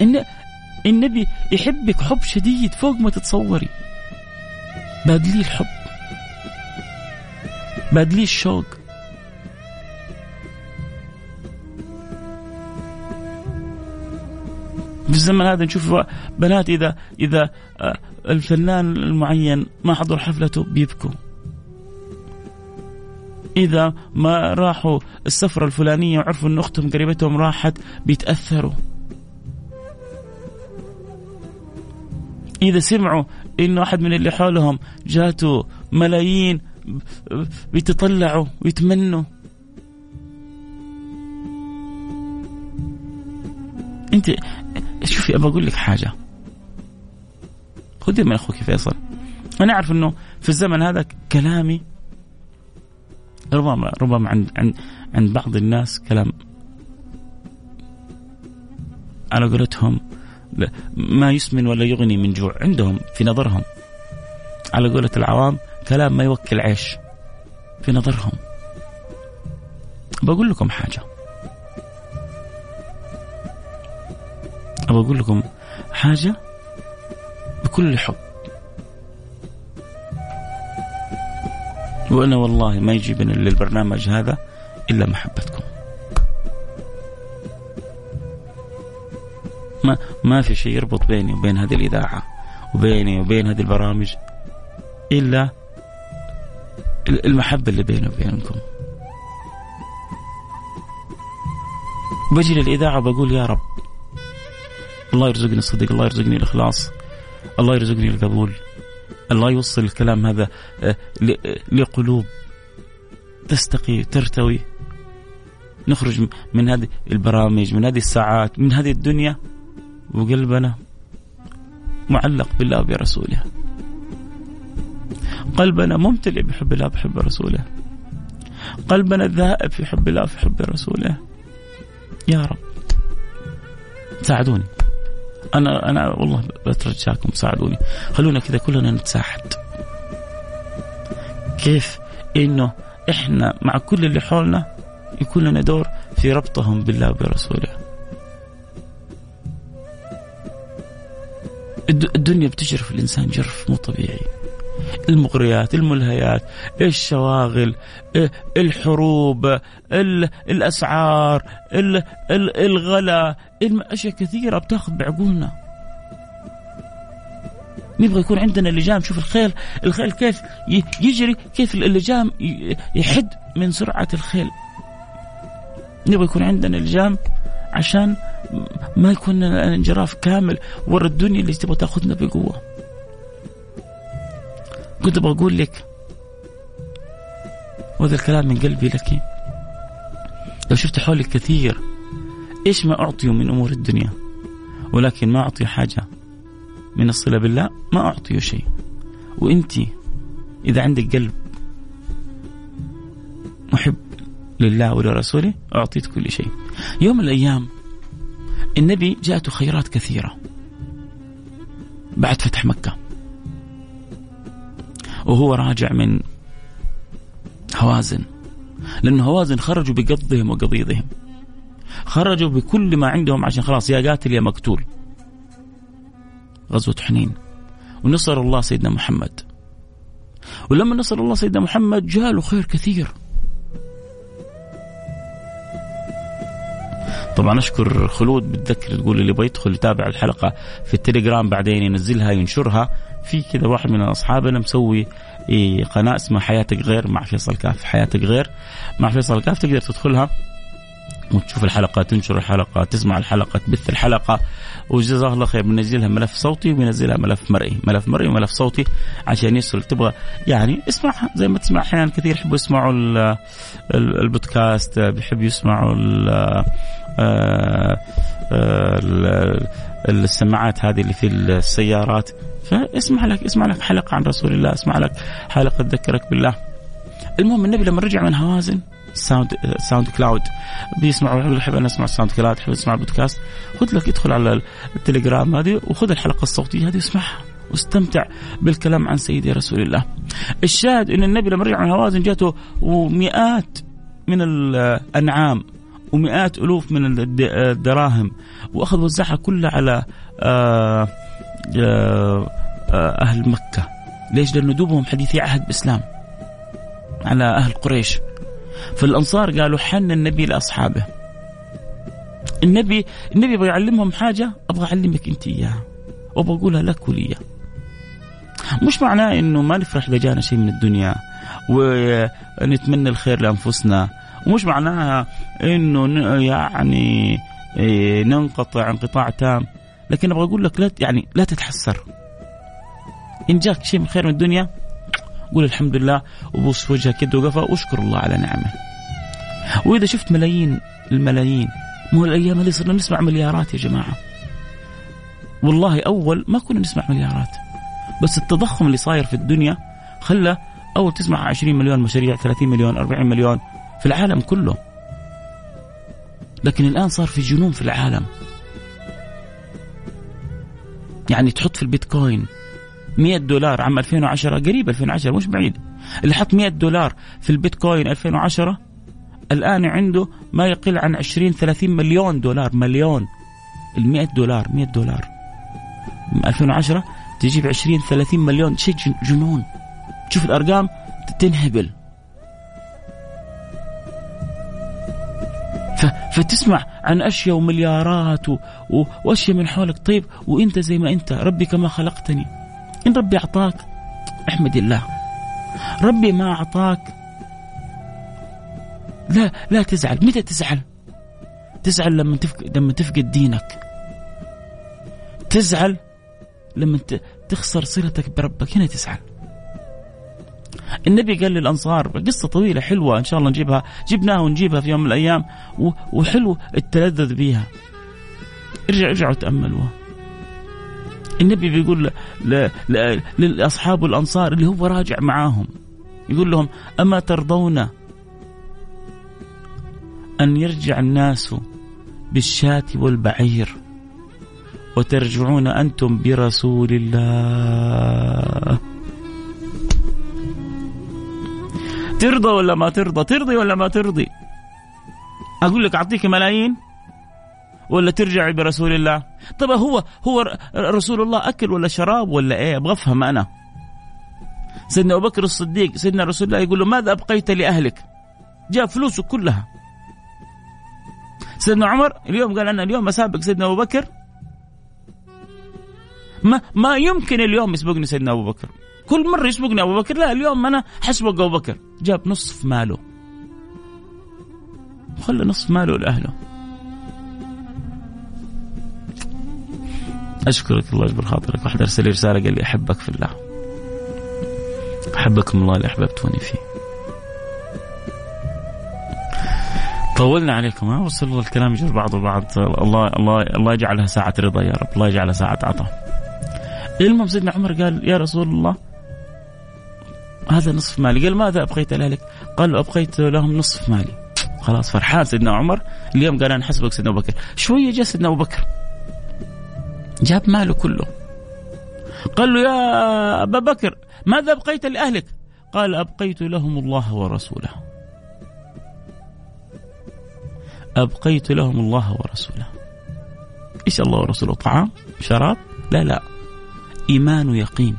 إن النبي يحبك حب شديد فوق ما تتصوري. بادلي الحب. بادلي الشوق. في الزمن هذا نشوف بنات اذا إذا آه، الفنان المعين ما حضر حفلته بيبكوا. إذا ما راحوا السفرة الفلانية وعرفوا إن أختهم قريبتهم راحت بيتأثروا. إذا سمعوا انه احد من اللي حولهم جاته ملايين بيتطلعوا ويتمنوا. أنت شوفي ابى أقول لك حاجة. خذي من أخوك فيصل. أنا أعرف إنه في الزمن هذا كلامي ربما ربما عند عند عند بعض الناس كلام على قولتهم ما يسمن ولا يغني من جوع. عندهم في نظرهم. على قولة العوام كلام ما يوكل عيش. في نظرهم. بقول لكم حاجة. أبغى أقول لكم حاجة. بكل حب. وأنا والله ما يجيبني للبرنامج هذا إلا محبتكم. ما ما في شيء يربط بيني وبين هذه الإذاعة وبيني وبين هذه البرامج إلا المحبة اللي بيني وبينكم. بجي للإذاعة بقول يا رب الله يرزقني الصدق الله يرزقني الإخلاص. الله يرزقني القبول. الله يوصل الكلام هذا آه، لقلوب تستقي ترتوي. نخرج من هذه البرامج من هذه الساعات من هذه الدنيا وقلبنا معلق بالله وبرسوله قلبنا ممتلئ بحب الله بحب رسوله. قلبنا ذائب في حب الله في حب رسوله. يا رب. ساعدوني. أنا أنا والله بترجاكم ساعدوني. خلونا كذا كلنا نتساعد. كيف؟ إنه إحنا مع كل اللي حولنا يكون لنا دور في ربطهم بالله وبرسوله. الدنيا بتجرف الإنسان جرف مو طبيعي. المغريات الملهيات الشواغل الحروب الأسعار الغلا أشياء كثيرة بتاخذ بعقولنا. نبغى يكون عندنا اللجام. شوف الخيل الخيل كيف يجري كيف اللجام يحد من سرعة الخيل. نبغى يكون عندنا لجام عشان ما يكون الانجراف كامل ورا الدنيا اللي تبغى تاخذنا بقوة. كنت بقول لك وهذا الكلام من قلبي لك لو شفت حولك كثير إيش ما اعطيوا من أمور الدنيا؟ ولكن ما أعطي حاجة من الصلة بالله ما اعطيه شيء. وأنت إذا عندك قلب محب لله ولرسوله أعطيت كل شيء. يوم من الأيام النبي جاءته خيرات كثيرة. بعد فتح مكة. وهو راجع من هوازن. لأن هوازن خرجوا بقضهم وقضيضهم. خرجوا بكل ما عندهم عشان خلاص يا قاتل يا مقتول. غزوة حنين. ونصر الله سيدنا محمد. ولما نصر الله سيدنا محمد جاء خير كثير. طبعا أشكر خلود بتذكر تقول اللي يبغى يدخل يتابع الحلقة في التليجرام بعدين ينزلها ينشرها. في كذا واحد من أصحابنا مسوي إيه، قناة اسمها حياتك غير مع فيصل كاف. حياتك غير مع فيصل كاف تقدر تدخلها وتشوف الحلقة تنشر الحلقة تسمع الحلقة تبث الحلقة. وجزاه الله خير بنزلها ملف صوتي وبنزلها ملف مرئي. ملف مرئي وملف صوتي عشان يصل تبغى يعني اسمعها زي ما تسمع أحيانا كثير. يحبوا يسمعوا البودكاست بيحبوا يسمعوا آه، آه، السماعات هذه اللي في السيارات. فاسمع لك اسمع لك حلقة عن رسول الله اسمع لك حلقة تذكرك بالله. المهم النبي لما رجع من هوازن Sound SoundCloud بيسمعوا أحب أنا اسمع ال SoundCloud أحب اسمع البودكاست خذ لك ادخل على التليجرام هذه وخذ الحلقة الصوتية هذه واسمعها واستمتع بالكلام عن سيدي رسول الله. الشاهد إن النبي لما رجع من هوازن جاته مئات من الأنعام. ومئات ألوف من الدراهم واخذ وزعها كلها على آه آه، آه، أهل مكة. ليش؟ لأنه دوبهم حديثي عهد بإسلام على أهل قريش. فالأنصار قالوا حن النبي لأصحابه. النبي النبي يبغى يعلمهم حاجة أبغى أعلمك أنت إياها وأبغى أقولها لك ولي مش معناه إنه ما نفرح إذا جانا شيء من الدنيا ونتمنى الخير لأنفسنا. ومش معناها إنه يعني إيه، ننقطع انقطاع تام. لكن أبغى أقول لك لا يعني لا تتحسر. إن جاك شيء من خير من الدنيا قول الحمد لله وبوس وجهك كده وقفا واشكر الله على نعمه. وإذا شفت ملايين الملايين مو الأيام اللي صرنا نسمع مليارات يا جماعة. والله أول ما كنا نسمع مليارات. بس التضخم اللي صاير في الدنيا خلى أول تسمع 20 مليون مشاريع 30 مليون 40 مليون. في العالم كله. لكن الآن صار في جنون في العالم. يعني تحط في البيتكوين 100 دولار عام 2010 قريب 2010 مش بعيد. اللي حط 100 دولار في البيتكوين 2010 الآن عنده ما يقل عن 20 30 مليون دولار. مليون. ال 100 دولار. 100 دولار 2010 تجيب 20 30 مليون. شيء جنون. تشوف الأرقام تنهبل. فتسمع عن أشياء ومليارات و... و... وأشياء من حولك. طيب وإنت زي ما إنت ربي كما خلقتني. إن ربي أعطاك احمد الله. ربي ما أعطاك لا لا تزعل. متى تزعل؟ تزعل لما تفقد لما تفقد دينك. تزعل لما تخسر صلتك بربك. هنا تزعل. النبي قال للأنصار قصة طويلة حلوة إن شاء الله نجيبها جبناها ونجيبها في يوم من الأيام وحلو التلذذ بها ارجع ارجعوا تاملوها النبي بيقول لاصحاب الأنصار اللي هو راجع معاهم يقول لهم أما ترضون أن يرجع الناس بالشاة والبعير وترجعون أنتم برسول الله؟ ترضى ولا ما ترضى؟ ترضي ولا ما ترضي؟ أقول لك أعطيك ملايين ولا ترجعي برسول الله؟ طب هو هو رسول الله أكل ولا شراب ولا إيه؟ أبغى أفهم أنا. سيدنا أبو بكر الصديق سيدنا رسول الله يقول له ماذا أبقيت لأهلك؟ جاء فلوسه كلها. سيدنا عمر اليوم قال أنا اليوم أسابق سيدنا أبو بكر. ما ما يمكن اليوم يسبقني سيدنا أبو بكر. كل مرة يسبقني أبو بكر. لا اليوم أنا حسبق أبو بكر. جاب نصف ماله. خلى نصف ماله لأهله. أشكرك الله يجبر خاطرك. واحد أرسل لي رسالة قال لي أحبك في الله. أحبكم الله اللي أحببتوني فيه. طولنا عليكم ها؟ وصل الكلام يجر بعض بعض الله الله الله يجعلها ساعة رضا يا رب. الله يجعلها ساعة عطاء. المهم سيدنا عمر قال يا رسول الله هذا نصف مالي. قال ماذا أبقيت لأهلك؟ قال أبقيت لهم نصف مالي. خلاص فرحان سيدنا عمر. اليوم قال أنا حسبك سيدنا أبو بكر. شوية جاء سيدنا أبو بكر. جاب ماله كله. قال له يا أبا بكر ماذا أبقيت لأهلك؟ قال أبقيت لهم الله ورسوله. أبقيت لهم الله ورسوله. إيش الله ورسوله؟ طعام؟ شراب؟ لا لا. إيمان ويقين.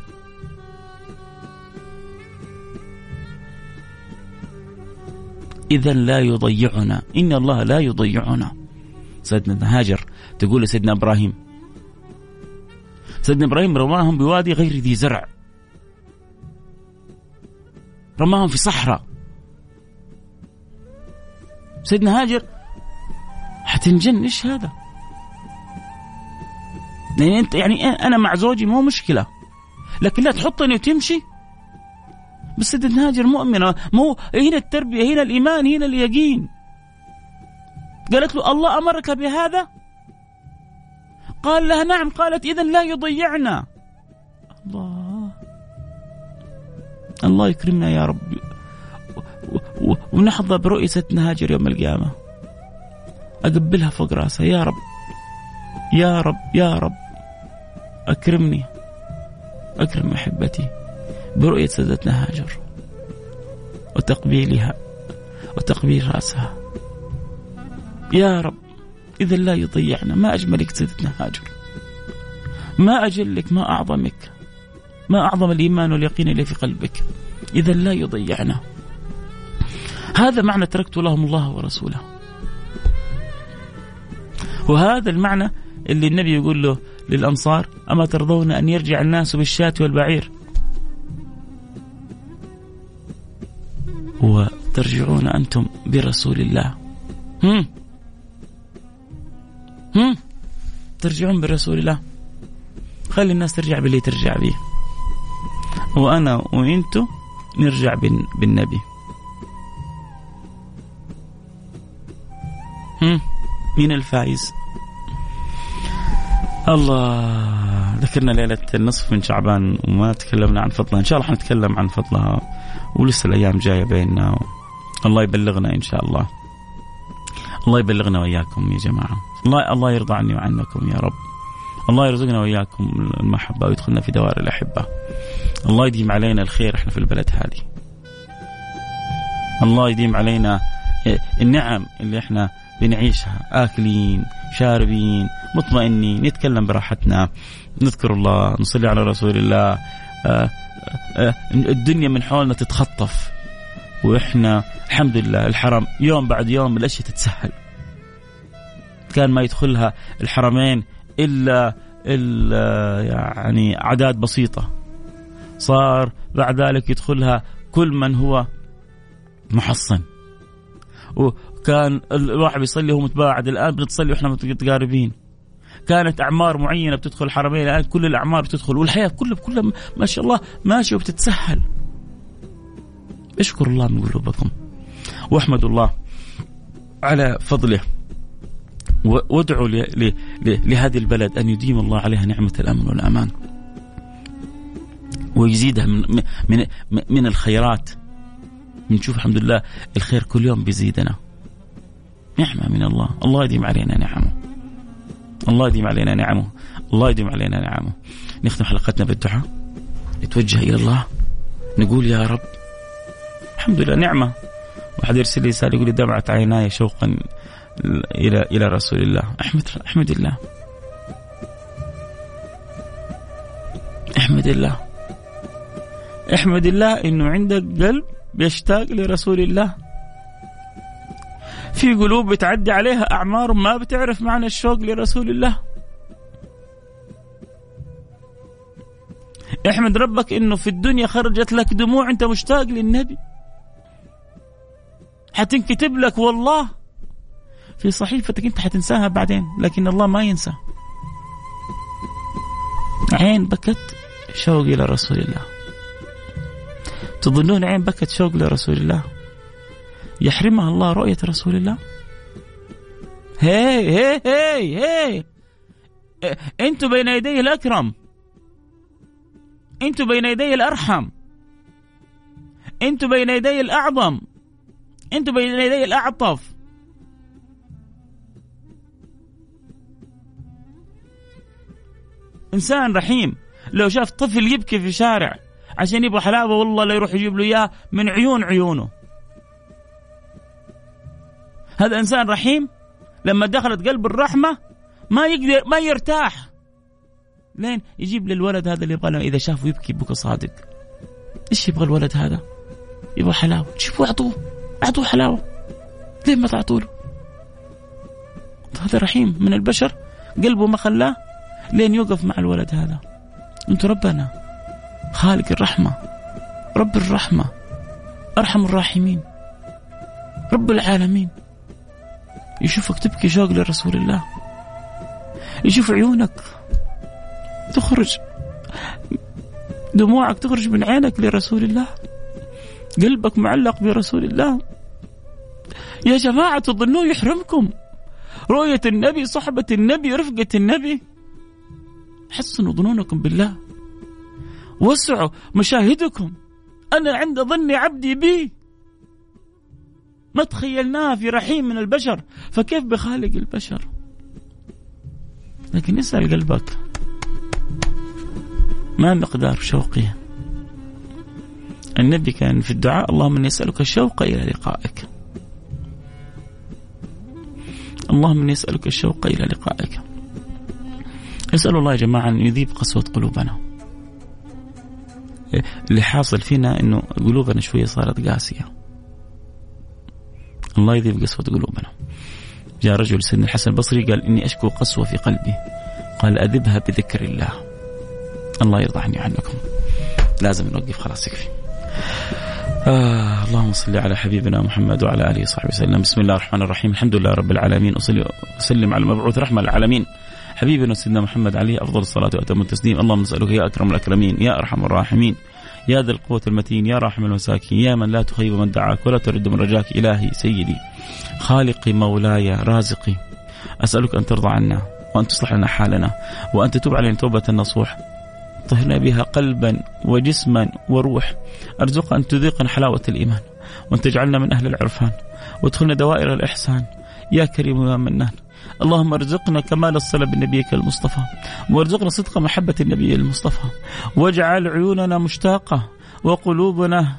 إذا لا يضيعنا. إن الله لا يضيعنا. سيدنا هاجر تقول لسيدنا إبراهيم سيدنا إبراهيم رماهم بوادي غير ذي زرع. رماهم في صحراء. سيدنا هاجر حتنجن إيش هذا؟ يعني أنت يعني أنا مع زوجي مو مشكلة لكن لا تحطني وتمشي. بس سيدنا هاجر مؤمنة. مو هنا التربية هنا الإيمان هنا اليقين. قالت له الله أمرك بهذا؟ قال لها نعم. قالت اذا لا يضيعنا. الله. الله يكرمنا يا رب. ونحظى برؤية ستنا هاجر يوم القيامة. أقبلها فوق رأسها. يا رب يا رب يا رب. أكرمني. أكرم أحبتي. برؤية سيدتنا هاجر وتقبيلها وتقبيل رأسها. يا رب إذا لا يضيعنا. ما أجملك سيدتنا هاجر ما أجلك ما أعظمك. ما أعظم الإيمان واليقين اللي في قلبك. إذا لا يضيعنا. هذا معنى تركت لهم الله ورسوله. وهذا المعنى اللي النبي يقول له للأنصار أما ترضون أن يرجع الناس بالشاة والبعير؟ وترجعون أنتم برسول الله. هم؟ هم؟ ترجعون برسول الله. خلي الناس ترجع باللي ترجع به. وأنا وأنتم نرجع بالنبي. هم؟ مين الفايز الله ذكرنا ليلة النصف من شعبان وما تكلمنا عن فضلها. إن شاء الله حنتكلم عن فضلها. ولسه الأيام جاية بيننا و... الله يبلغنا إن شاء الله. الله يبلغنا وإياكم يا جماعة. الله الله يرضى عني وعنكم يا رب. الله يرزقنا وإياكم المحبة ويدخلنا في دوائر الأحبة. الله يديم علينا الخير إحنا في البلد هذه. الله يديم علينا النعم اللي إحنا بنعيشها. آكلين شاربين مطمئنين نتكلم براحتنا. نذكر الله نصلي على رسول الله. آه، الدنيا من حولنا تتخطف. وإحنا الحمد لله الحرم يوم بعد يوم الأشياء تتسهل. كان ما يدخلها الحرمين إلا الا يعني أعداد بسيطة. صار بعد ذلك يدخلها كل من هو محصن. وكان الواحد بيصلي وهو متباعد. الآن بنتصلي وإحنا متقاربين. كانت أعمار معينة بتدخل الحرمين الآن كل الأعمار بتدخل والحياة كلها كلها ما شاء الله ماشية وبتتسهل. اشكروا الله من قلوبكم. واحمدوا الله على فضله وادعوا لهذه البلد أن يديم الله عليها نعمة الأمن والأمان. ويزيدها من من من الخيرات. بنشوف الحمد لله الخير كل يوم بيزيدنا. نعمة من الله. الله يديم علينا نعمه. الله يديم علينا نعمه. الله يديم علينا نعمه. نختم حلقتنا بالدعاء. نتوجه إلى الله. نقول يا رب الحمد لله نعمة. واحد يرسل لي رسالة يقول لي دمعت عيناي شوقا إلى إلى رسول الله. أحمد أحمد الله. أحمد الله. أحمد الله إنه عندك قلب يشتاق لرسول الله. في قلوب بتعدي عليها أعمار ما بتعرف معنى الشوق لرسول الله. احمد ربك إنه في الدنيا خرجت لك دموع أنت مشتاق للنبي. حتنكتب لك والله. في صحيفتك أنت حتنساها بعدين لكن الله ما ينسى. عين بكت شوق إلى رسول الله. تظنون عين بكت شوق لرسول الله؟ يحرمها الله رؤية رسول الله؟ هي هي هي هي. أنتوا بين يدي الأكرم. أنتوا بين يدي الأرحم. أنتوا بين يدي الأعظم. أنتوا بين يدي الأعطف. إنسان رحيم. لو شاف طفل يبكي في شارع عشان يبغى حلاوة والله لا يروح يجيب له إياه من عيون عيونه. هذا إنسان رحيم لما دخلت قلب الرحمة ما يقدر ما يرتاح. لين يجيب للولد هذا اللي يبغى إذا شافه يبكي بكى صادق. إيش يبغى الولد هذا؟ يبغى حلاوة. شوفوا أعطوه. أعطوه حلاوة. ليه ما تعطوا له؟ هذا رحيم من البشر قلبه ما خلاه لين يوقف مع الولد هذا. انت ربنا خالق الرحمة رب الرحمة أرحم الراحمين رب العالمين. يشوفك تبكي شوق لرسول الله. يشوف عيونك تخرج. دموعك تخرج من عينك لرسول الله. قلبك معلق برسول الله. يا جماعة تظنوا يحرمكم. رؤية النبي صحبة النبي رفقة النبي. حسنوا ظنونكم بالله. وسعوا مشاهدكم. أنا عند ظن عبدي بي. ما تخيلناها في رحيم من البشر؟ فكيف بخالق البشر؟ لكن اسأل قلبك. ما مقدار شوقي؟ النبي كان في الدعاء اللهم إني أسألك الشوق إلى لقائك. اللهم إني أسألك الشوق إلى لقائك. أسأل الله يا جماعة أن يذيب قسوة قلوبنا. اللي حاصل فينا إنه قلوبنا شوية صارت قاسية. الله يذيب قسوة قلوبنا. جاء رجل سيدنا الحسن البصري قال إني أشكو قسوة في قلبي. قال أذبها بذكر الله. الله يرضى عني عنكم لازم نوقف خلاص يكفي. آه اللهم صل على حبيبنا محمد وعلى آله وصحبه وسلم. بسم الله الرحمن الرحيم. الحمد لله رب العالمين. أصلي وسلم على المبعوث رحمة للعالمين حبيبنا سيدنا محمد عليه أفضل الصلاة وأتم التسليم. اللهم نسألك يا أكرم الأكرمين يا أرحم الراحمين. يا ذا القوة المتين يا راحم المساكين يا من لا تخيب من دعاك ولا ترد من رجاك إلهي سيدي خالقي مولاي رازقي أسألك أن ترضى عنا وأن تصلح لنا حالنا وأن تتوب علينا توبة نصوح طهرنا بها قلبا وجسما وروح. أرزقنا أن تذيقنا حلاوة الإيمان وأن تجعلنا من أهل العرفان. وادخلنا دوائر الإحسان. يا كريم يا منان. اللهم ارزقنا كمال الصلة بنبيك المصطفى وارزقنا صدق محبة النبي المصطفى واجعل عيوننا مشتاقة وقلوبنا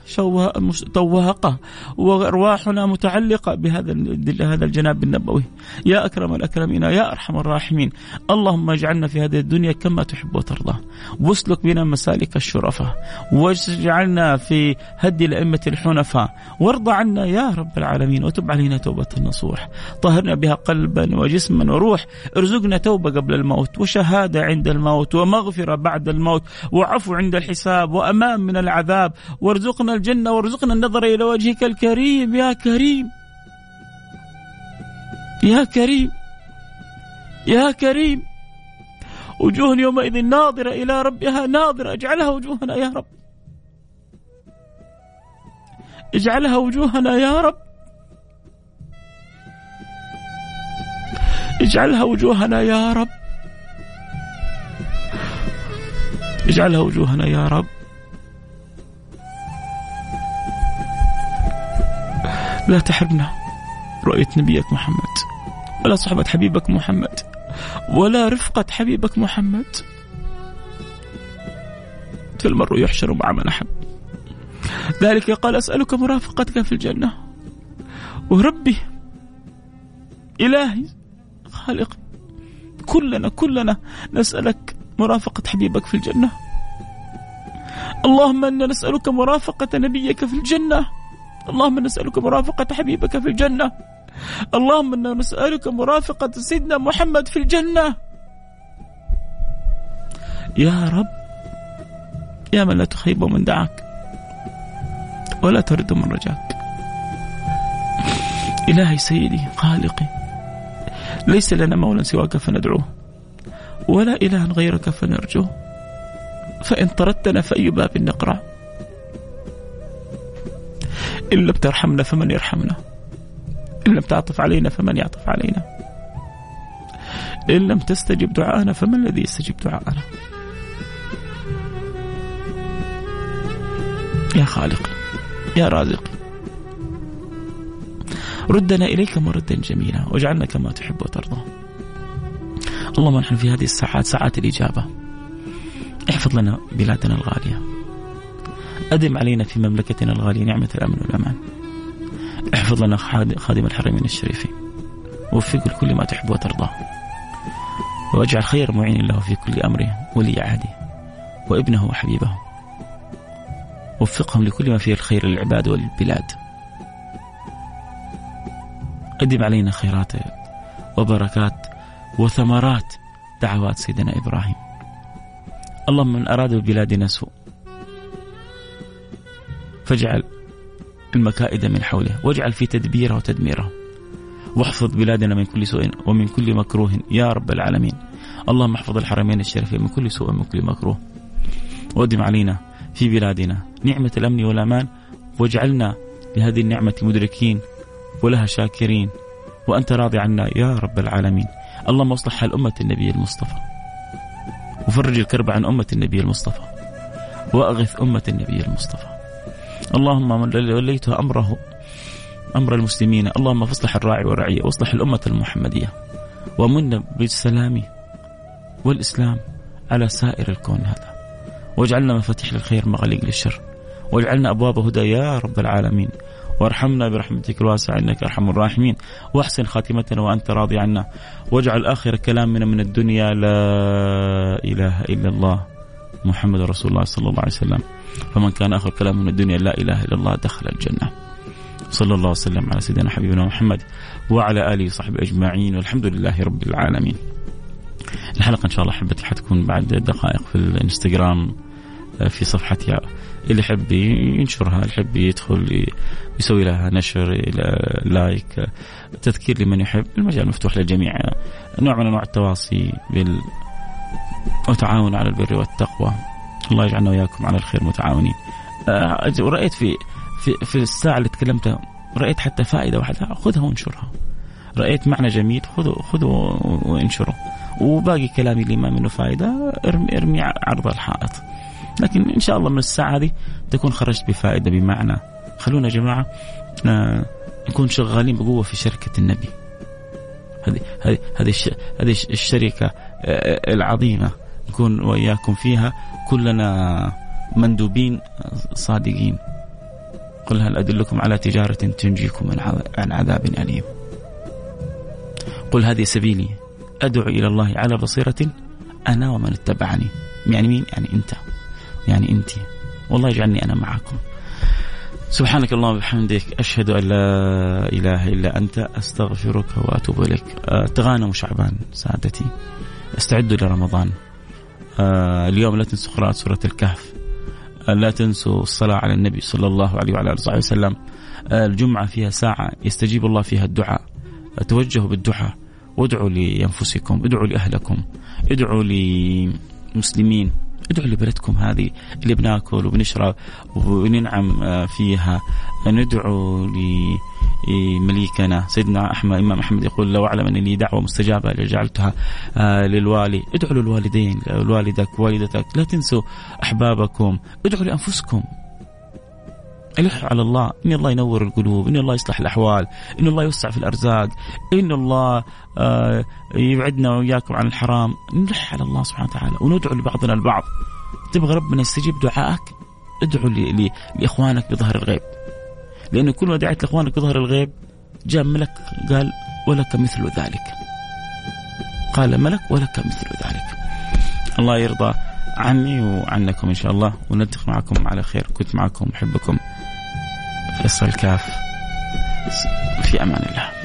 توهقة وأرواحنا متعلقة بهذا هذا الجناب النبوي. يا أكرم الأكرمين يا أرحم الراحمين. اللهم اجعلنا في هذه الدنيا كما تحب وترضى. واسلك بنا مسالك الشرفاء واجعلنا في هدي الأئمة الحنفاء. وارضى عنا يا رب العالمين وتب علينا توبة نصوح طهرنا بها قلبا وجسما وروح. ارزقنا توبة قبل الموت وشهادة عند الموت ومغفرة بعد الموت. وعفو عند الحساب وأمان من العذاب. العذاب. وارزقنا الجنة وارزقنا النظر إلى وجهك الكريم. يا كريم. يا كريم. يا كريم. وجوه يومئذ ناظرة إلى ربها ناظرة. اجعلها وجوهنا يا رب. اجعلها وجوهنا يا رب. اجعلها وجوهنا يا رب. اجعلها وجوهنا يا رب. لا تحرمنا. رؤية نبيك محمد. ولا صحبة حبيبك محمد. ولا رفقة حبيبك محمد. فالمرء يحشر مع من أحب. ذلك قال أسألك مرافقتك في الجنة. وربي إلهي خالق. كلنا كلنا نسألك مرافقة حبيبك في الجنة. اللهم إنا نسألك مرافقة نبيك في الجنة. اللهم نسألك مرافقة حبيبك في الجنة. اللهم أنا نسألك مرافقة سيدنا محمد في الجنة. يا رب يا من لا تخيب من دعاك ولا ترد من رجاك. إلهي سيدي خالقي ليس لنا مولى سواك فندعوه ولا إله غيرك فنرجوه. فإن طردتنا فأي باب نقرع إن لم ترحمنا فمن يرحمنا. إن لم تعطف علينا فمن يعطف علينا. إن لم تستجب دعاءنا فمن الذي يستجيب دعاءنا. يا خالقي يا رازقي ردنا إليك مردا جميلا واجعلنا كما تحب وترضى. اللهم نحن في هذه الساعات ساعات الإجابة. احفظ لنا بلادنا الغالية. أدم علينا في مملكتنا الغالية نعمة الأمن والأمان. احفظ لنا خادم الحرمين الشريفين. وفقه لكل ما تحب وترضى. واجعل خير معين له في كل أمره ولي عهده وابنه وحبيبه. وفقهم لكل ما فيه الخير للعباد وللبلاد قدم علينا خيرات وبركات وثمرات دعوات سيدنا إبراهيم. اللهم من أراد ببلادنا سوء فاجعل المكائد من حوله واجعل في تدبيره وتدميره. واحفظ بلادنا من كل سوء ومن كل مكروه يا رب العالمين. اللهم احفظ الحرمين الشريفين من كل سوء ومن كل مكروه. وادم علينا في بلادنا نعمة الأمن والأمان واجعلنا لهذه النعمة مدركين ولها شاكرين. وأنت راضي عنا يا رب العالمين. اللهم اصلح حال أمة النبي المصطفى. وفرج الكرب عن أمة النبي المصطفى. وأغث أمة النبي المصطفى. اللهم من وليت أمره أمر المسلمين. اللهم فاصلح الراعي والرعية وأصلح الأمة المحمدية. ومن بالسلام والإسلام على سائر الكون هذا. واجعلنا مفاتيح للخير مغاليق للشر. واجعلنا أبواب هدى يا رب العالمين. وارحمنا برحمتك الواسعة إنك أرحم الراحمين. واحسن خاتمتنا وأنت راضي عنا. واجعل آخر كلامنا من الدنيا لا إله إلا الله. محمد رسول الله صلى الله عليه وسلم. فمن كان آخر كلام من الدنيا لا إله إلا الله دخل الجنة. صلى الله وسلم على سيدنا حبيبنا محمد وعلى آله وصحبه أجمعين والحمد لله رب العالمين. الحلقة إن شاء الله حبتي حتكون بعد دقائق في الإنستغرام في صفحتي. اللي يحب ينشرها اللي يحب يدخل يسوي لها نشر لايك تذكير لمن يحب. المجال مفتوح للجميع. نوع من أنواع التواصي بال وتعاون على البر والتقوى. الله يجعلنا وإياكم على الخير متعاونين. آه، ورأيت في في في الساعة اللي تكلمتها رأيت حتى فائدة واحدة. خذها وانشرها. رأيت معنى جميل خذوا خذوا وانشروا وباقي كلامي اللي ما منه فائدة ارمي ارمي عرض الحائط. لكن إن شاء الله من الساعة هذه تكون خرجت بفائدة بمعنى خلونا يا جماعة آه، نكون شغالين بقوة في شركة النبي. هذه هذه هذه آه، العظيمة. نكون وإياكم فيها. كلنا مندوبين صادقين. قل هل أدلكم على تجارة تنجيكم عن عذاب أليم؟ قل هذه سبيلي. أدعو إلى الله على بصيرة أنا ومن اتبعني. يعني مين؟ يعني أنت. يعني أنت. والله يجعلني أنا معكم. سبحانك اللهم وبحمدك. أشهد أن لا إله إلا أنت. أستغفرك وأتوب إليك. أه تغانموا شعبان سادتي. استعدوا لرمضان. أه اليوم لا تنسوا قراءة سورة الكهف. أه لا تنسوا الصلاة على النبي صلى الله عليه وعلى آله وسلم. أه الجمعة فيها ساعة يستجيب الله فيها الدعاء. توجهوا بالدعاء. وادعوا لأنفسكم ادعوا لأهلكم ادعوا لمسلمين ادعوا لبلدكم هذه اللي بناكل وبنشرب وننعم آه، فيها. ندعو لمليكنا سيدنا أحمد إمام أحمد يقول لو أعلم ان لي دعوة مستجابة لجعلتها آه، للوالي. ادعوا للوالدين والدك والدتك. لا تنسوا أحبابكم. ادعوا لأنفسكم. الحوا على الله. إن الله ينور القلوب إن الله يصلح الأحوال إن الله يوسع في الأرزاق إن الله آه، يبعدنا وإياكم عن الحرام. نلح على الله سبحانه وتعالى وندعو لبعضنا البعض. تبغى ربنا يستجيب دعائك؟ ادعو لإخوانك بظهر الغيب. لأنه كل ما دعيت لإخوانك بظهر الغيب جاء ملك قال ولك مثل ذلك. قال ملك ولك مثل ذلك. الله يرضى عني وعنكم إن شاء الله ونلتقي معكم على خير. كنت معكم أحبكم. فيصل كاف في أمان الله.